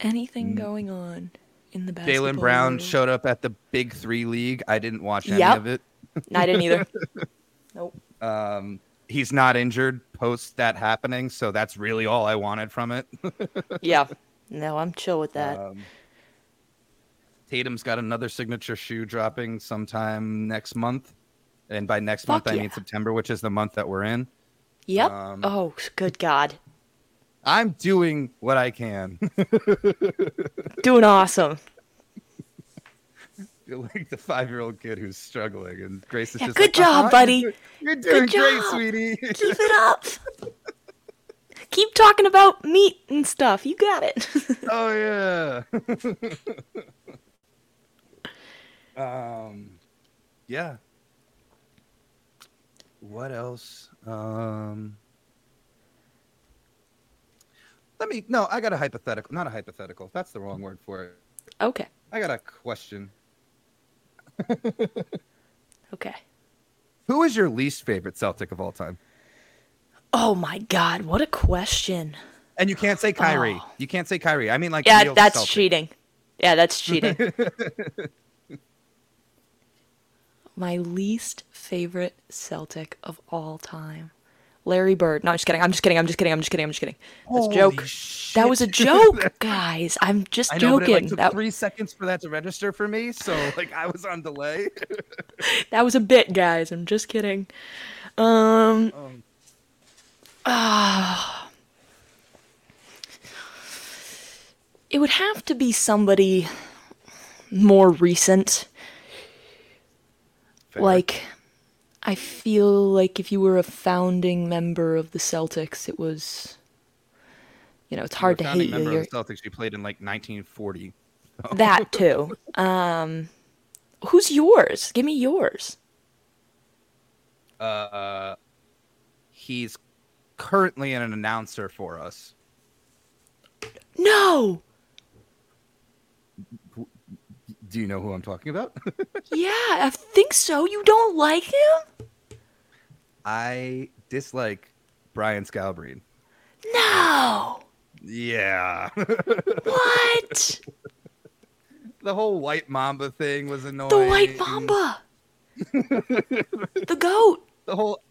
Anything going on in the basketball?
Jaylen Brown
world?
showed up at the Big Three League. I didn't watch any
Yep.
of it.
I didn't either. nope.
Um, he's not injured post that happening, so that's really all I wanted from it.
Yeah. No, I'm chill with that.
Um, Tatum's got another signature shoe dropping sometime next month, and by next month
Fuck
I mean September, which is the month that we're in.
Yep.
um,
oh, good God.
I'm doing what I can.
Doing awesome.
You're like the five-year-old kid who's struggling, and Grace is
Yeah,
just
good
like,
job,
"Uh-huh,
buddy.
You're, you're doing
Good
great,
job."
sweetie.
Keep it up. Keep talking about meat and stuff. You got it.
oh yeah. um, yeah. What else? Um, let me. No, I got a hypothetical. Not a hypothetical. That's the wrong word for it.
okay.
I got a question.
Okay.
Who is your least favorite Celtic of all time?
Oh my God. What a question.
And you can't say Kyrie.
Oh.
You can't say Kyrie. I mean, like,
Yeah, that's
Celtic.
cheating. Yeah, that's cheating. My least favorite Celtic of all time. Larry Bird. No, I'm just kidding. I'm just kidding. I'm just kidding. I'm just kidding. I'm just kidding. That's a joke.
shit.
That was a joke, guys. I'm just
I know, but it like,
joking.
took
that,
three seconds for that to register for me, so like I was on delay.
that was a bit, guys. I'm just kidding. Um,
Um,
it would have to be somebody more recent.
Fair.
Like, I feel like if you were a founding member of the Celtics, it was. You know, it's hard to
You're a founding
hate you.
member
You're,
of the Celtics. You played in like 1940.
that too. Um, who's yours? Give me yours.
Uh, he's currently an announcer for us.
No.
Do you know who I'm talking about?
Yeah, I think so. You don't like him?
I dislike Brian Scalabrine.
No.
Yeah,
What?
the whole White Mamba thing was annoying.
the White Mamba. the goat.
The whole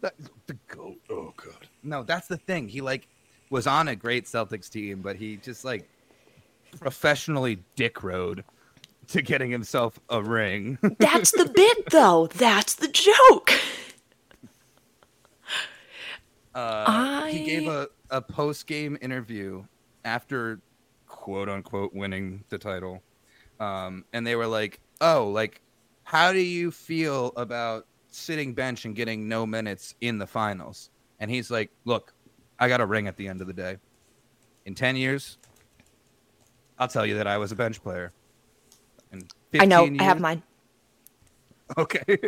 that, the goat. Oh god. No, that's the thing. He like was on a great Celtics team, but he just like professionally dick rode to getting himself a ring.
That's the bit, though. That's the joke.
Uh, He gave a, a post game interview after quote unquote winning the title. Um, and they were like, Oh, like, how do you feel about sitting bench and getting no minutes in the finals? And he's like, Look, I got a ring at the end of the day. In 10 years, I'll tell you that I was a bench player.
I know.
15
I have mine.
Okay.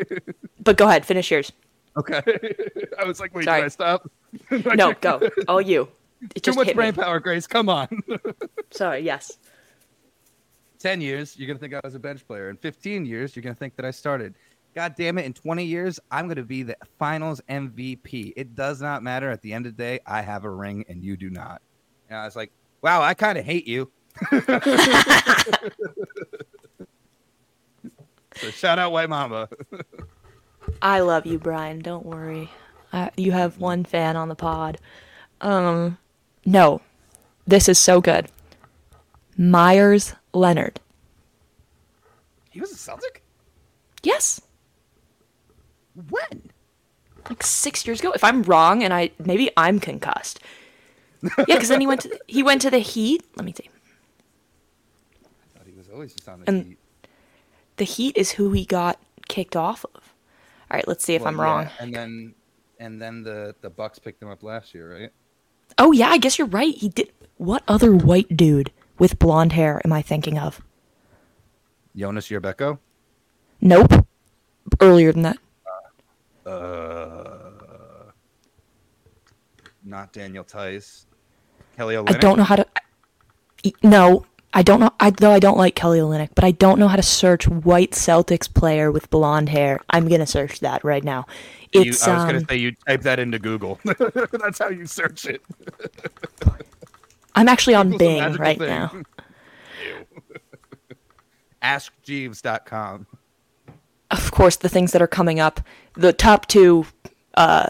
But go ahead. Finish yours.
okay. I was like, Wait,
Sorry.
can I stop?
No, go. All you. it
Too much brain
me.
power, Grace. Come on.
Sorry. Yes.
10 years, you're going to think I was a bench player. In 15 years, you're going to think that I started. God damn it. In 20 years, I'm going to be the finals MVP. It does not matter. At the end of the day, I have a ring and you do not. And I was like, wow, I kind of hate you. So shout out White Mama.
I love you, Brian. Don't worry. Uh, you have one fan on the pod. Um, no, this is so good. Meyers Leonard.
he was a Celtic?
Yes,
When?
like six years ago. If I'm wrong, and I maybe I'm concussed. Yeah, because then he went to he went to the Heat. Let me see.
I thought he was always just on the
And-
Heat.
The Heat is who he got kicked off of. All right, let's see if
Well,
I'm
yeah,
wrong.
And then and then the, the Bucks picked him up last year, right?
Oh yeah, I guess you're right. He did. What other white dude with blonde hair am I thinking of?
Jonas Yerbeko?
Nope. Earlier than that.
Uh, not Daniel Theis. Kelly Olynyk.
I don't know how to. I- No, I don't know. I though I don't like Kelly Olynyk, but I don't know how to search white Celtics player with blonde hair. I'm gonna search that right now.
You, I was
um,
gonna say you type that into Google. That's how you search it.
I'm actually on
Google's
Bing right
thing.
now.
AskJeeves.com.
Of course, the things that are coming up. The top two. Uh,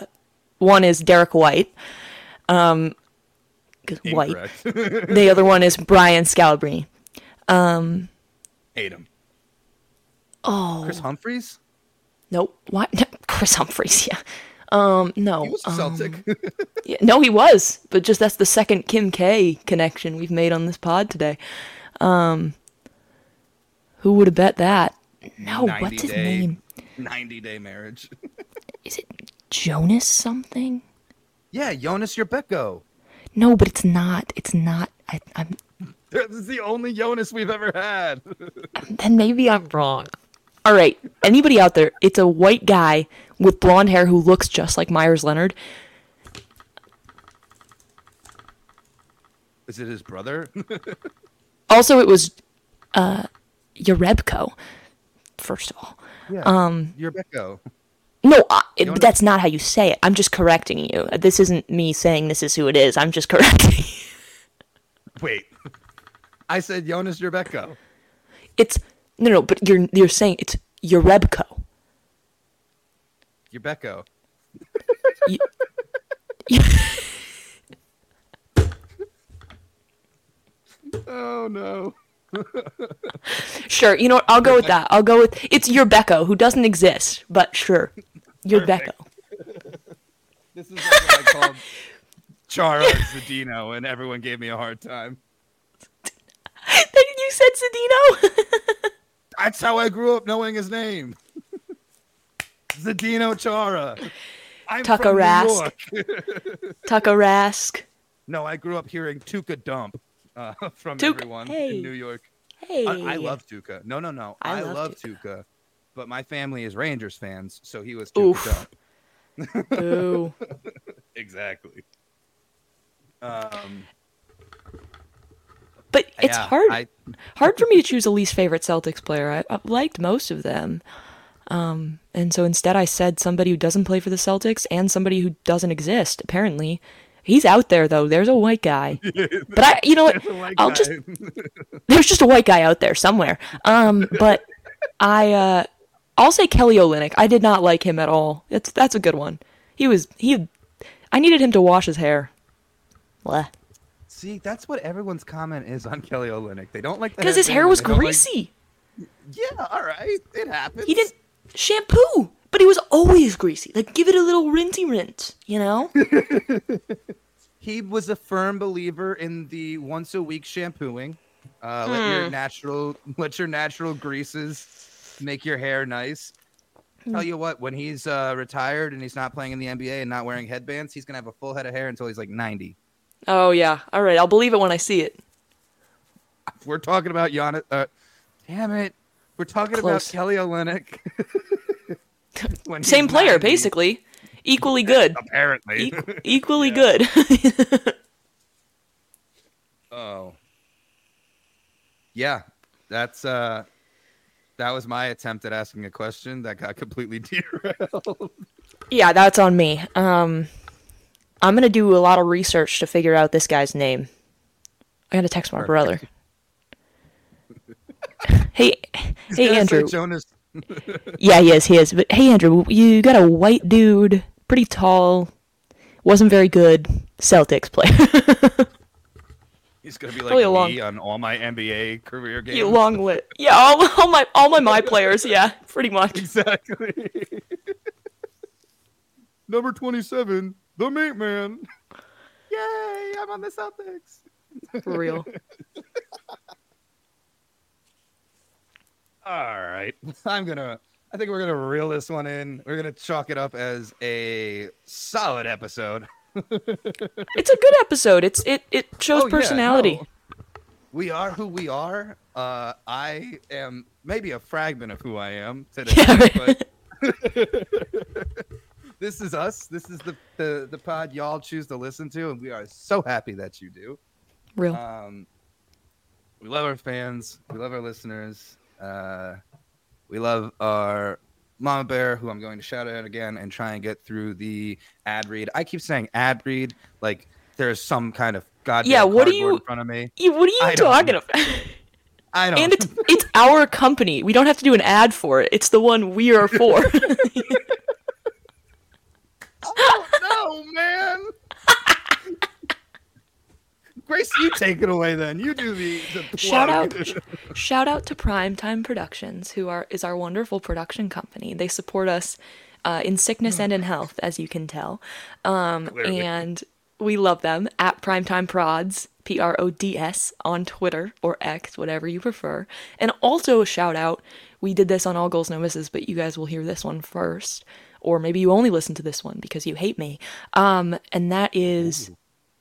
one is Derrick White. Um, white. The other one is Brian Scalabrine.
Him.
Oh
Kris Humphries.
nope. What? Kris Humphries. Yeah. Um. No.
He was a
um,
Celtic.
Yeah, no, he was, but just that's the second Kim K connection we've made on this pod today. Um, who would have bet that? No, what's his
day,
name?
90 day marriage.
Is it Jonas something?
yeah, Jonas Yerbeko.
No, but it's not. It's not. I, I'm.
This is the only Jonas we've ever had.
Then maybe I'm wrong. All right, anybody out there? It's a white guy with blonde hair who looks just like Meyers Leonard.
Is it his brother?
Also, it was uh, Yarebko. First of all,
yeah. Um, Yerbeko.
No, I, it, that's not how you say it. I'm just correcting you. This isn't me saying this is who it is. I'm just correcting. you.
Wait. I said Jonas Yerbeko.
It's no, no, but you're you're saying it's Yarebko.
Yerbeko.
You-
Oh no.
Sure, you know what? I'll go with that. I'll go with it's your Becco who doesn't exist, but sure, Your Becco.
This is what I called Chara Zdeno, and everyone gave me a hard time.
Then you said Sedino.
That's how I grew up knowing his name. Zdeno Chara. I'm
Tucker Rask.
York.
Tucker Rask.
No, I grew up hearing Tuukka Dump uh, from everyone
hey.
in New York.
Hey.
I, I love Tuukka. No, no, no.
I
I,
love
love
Tuukka.
Tuukka. But my family is Rangers fans, so he was Tuukka.
Boo.
Exactly. Um,
But it's
yeah,
hard
I,
hard for me to choose a least favorite Celtics player. I, I've liked most of them. Um, and so instead I said somebody who doesn't play for the Celtics and somebody who doesn't exist, apparently. He's out there though. There's a white guy. But I you know what?
There's a white
I'll
guy.
just there's just a white guy out there somewhere. Um, but I uh I'll say Kelly Olynyk. I did not like him at all. That's that's a good one. He was he I needed him to wash his hair. Bleh.
See, that's what everyone's comment is on Kelly Olynyk. They don't like the
Because his hair was
they don't like-
greasy.
Yeah, all right, it happens.
He didn't shampoo, but he was always greasy. Like give it a little rinsey rinse, you know?
He was a firm believer in the once a week shampooing. Uh, Let
Hmm.
your natural, let your natural greases make your hair nice.
Hmm.
Tell you what, when he's uh, retired and he's not playing in the NBA and not wearing headbands, he's gonna have a full head of hair until he's like ninety.
oh yeah. All right, I'll believe it when I see it.
We're talking about Giannis. Uh, damn it, we're talking
Close.
about Kelly Olynyk.
Same player,
90,
basically. Equally good.
Apparently.
E- equally good.
Oh. Yeah, that's uh that was my attempt at asking a question that got completely derailed.
Yeah, that's on me. Um, I'm gonna do a lot of research to figure out this guy's name. I gotta text my
Perfect.
brother. hey, hey Andrew.
Jonas.
Yeah, he is. He is. But hey, Andrew, you got a white dude, pretty tall, wasn't very good Celtics player.
He's gonna be like
Probably a long-
me on all my NBA career games.
you long lit. Yeah, all, all my all my my players. Yeah, pretty much.
Exactly. Number twenty-seven, the Meat Man. Yay! I'm on the Celtics.
For real.
All right. I'm gonna. I think we're gonna reel this one in. We're gonna chalk it up as a solid episode.
It's a good episode. It's it it shows
Oh, yeah,
personality.
no. We are who we are. Uh, I am maybe a fragment of who I am today,
Yeah,
but this is us. This is the, the the pod y'all choose to listen to, and we are so happy that you do.
Real.
Um, we love our fans. We love our listeners. Uh, we love our mama bear, who I'm going to shout out again and try and get through the ad read. I keep saying ad read like there's some kind of goddamn
Yeah, what
are
you-
in front of me.
What are you talking
know.
about?
I don't.
And it's it's our company. We don't have to do an ad for it. It's the one we are for.
oh no, man. Grace, you take it away then. You do the, the
Shout out shout out to Primetime Productions, who are is our wonderful production company. They support us uh, in sickness and in health, as you can tell. Um, and we love them at Primetime Prods, P R O D S, on Twitter or X, whatever you prefer. And also a shout out. We did this on All Goals No Misses, but you guys will hear this one first, or maybe you only listen to this one because you hate me. Um, and that is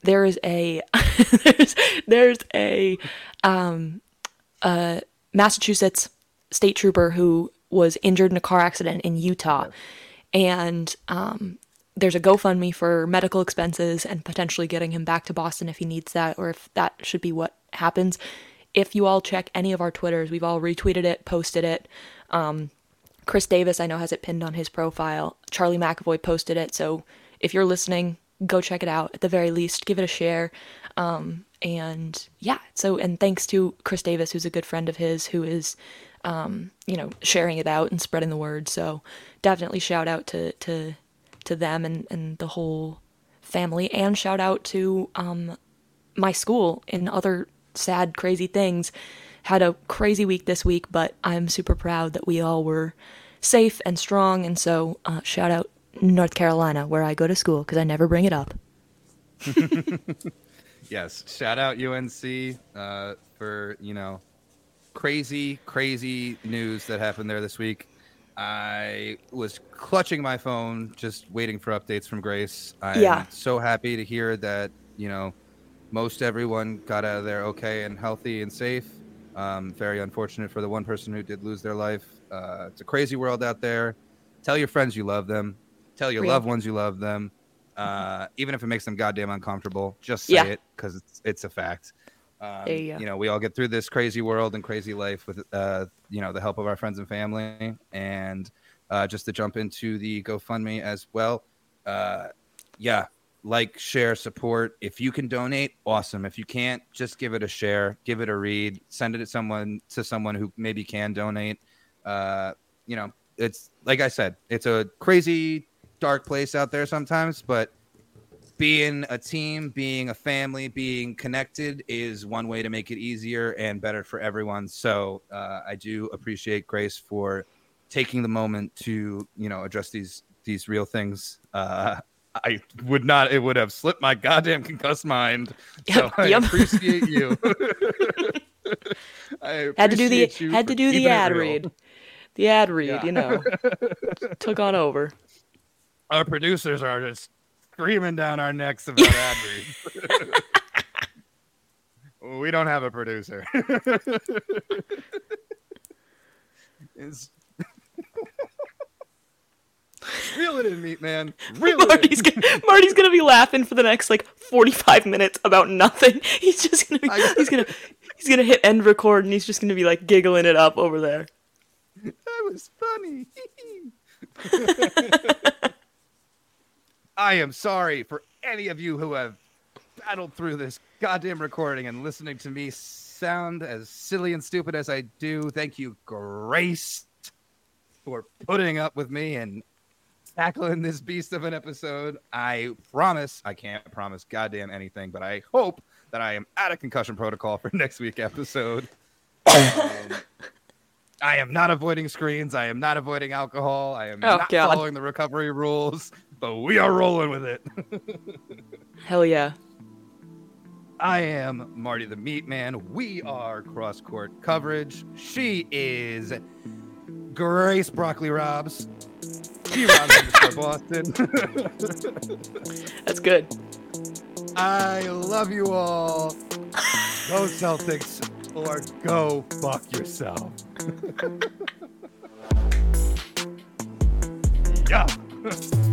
there is a there's there's a um uh Massachusetts state trooper who was injured in a car accident in Utah and um there's a GoFundMe for medical expenses and potentially getting him back to Boston if he needs that or if that should be what happens. If you all check any of our Twitters, we've all retweeted it, posted it. Um, Chris Davis, I know, has it pinned on his profile. Charlie McAvoy posted it. So if you're listening, go check it out. At the very least, give it a share. Um, and yeah, so, and thanks to Chris Davis, who's a good friend of his, who is, um, you know, sharing it out and spreading the word. So definitely shout out to, to, to them and, and the whole family. And shout out to, um, my school and other sad, crazy things. Had a crazy week this week, but I'm super proud that we all were safe and strong. And so, uh, shout out North Carolina, where I go to school, because I never bring it up.
Yes, shout out UNC uh, for you know crazy, crazy news that happened there this week. I was clutching my phone, just waiting for updates from Grace. I'm
Yeah.
so happy to hear that you know most everyone got out of there okay and healthy and safe. Um, very unfortunate for the one person who did lose their life. Uh, it's a crazy world out there. Tell your friends you love them. Tell your
Real.
loved ones you love them. Uh, even if it makes them goddamn uncomfortable, just say
Yeah.
it because it's it's a fact. Um,
There you
know, we all get through this crazy world and crazy life with uh, you know the help of our friends and family. And uh, just to jump into the GoFundMe as well, uh, yeah, like, share, support. If you can donate, awesome. If you can't, just give it a share, give it a read, send it to someone to someone who maybe can donate. Uh, you know, it's like I said, it's a crazy dark place out there sometimes, but being a team, being a family, being connected is one way to make it easier and better for everyone. So uh, I do appreciate Grace for taking the moment to you know address these these real things. Uh, I would not; it would have slipped my goddamn concussed mind. So
Yep,
I appreciate you. I
Had to do the had to do the ad read. The ad read,
Yeah.
you know, took on over.
Our producers are just screaming down our necks about ad reads. we don't have a producer. It's- Reel it in, meat man. Reel it
Marty's
in.
gonna, Marty's gonna be laughing for the next like 45 minutes about nothing. He's just gonna be,
I-
he's gonna he's gonna hit end record and he's just gonna be like giggling it up over there.
That was funny. I am sorry for any of you who have battled through this goddamn recording and listening to me sound as silly and stupid as I do. Thank you, Grace, for putting up with me and tackling this beast of an episode. I promise, I can't promise goddamn anything, but I hope that I am out of concussion protocol for next week episode. Um, I am not avoiding screens. I am not avoiding alcohol. I am
Oh,
not
God.
following the recovery rules, but we are rolling with it.
Hell yeah.
I am Marty the Meat Man. We are cross court coverage. She is Grace Broccoli Robs. She robs Boston.
That's good.
I love you all. Go Celtics or go fuck yourself. yeah.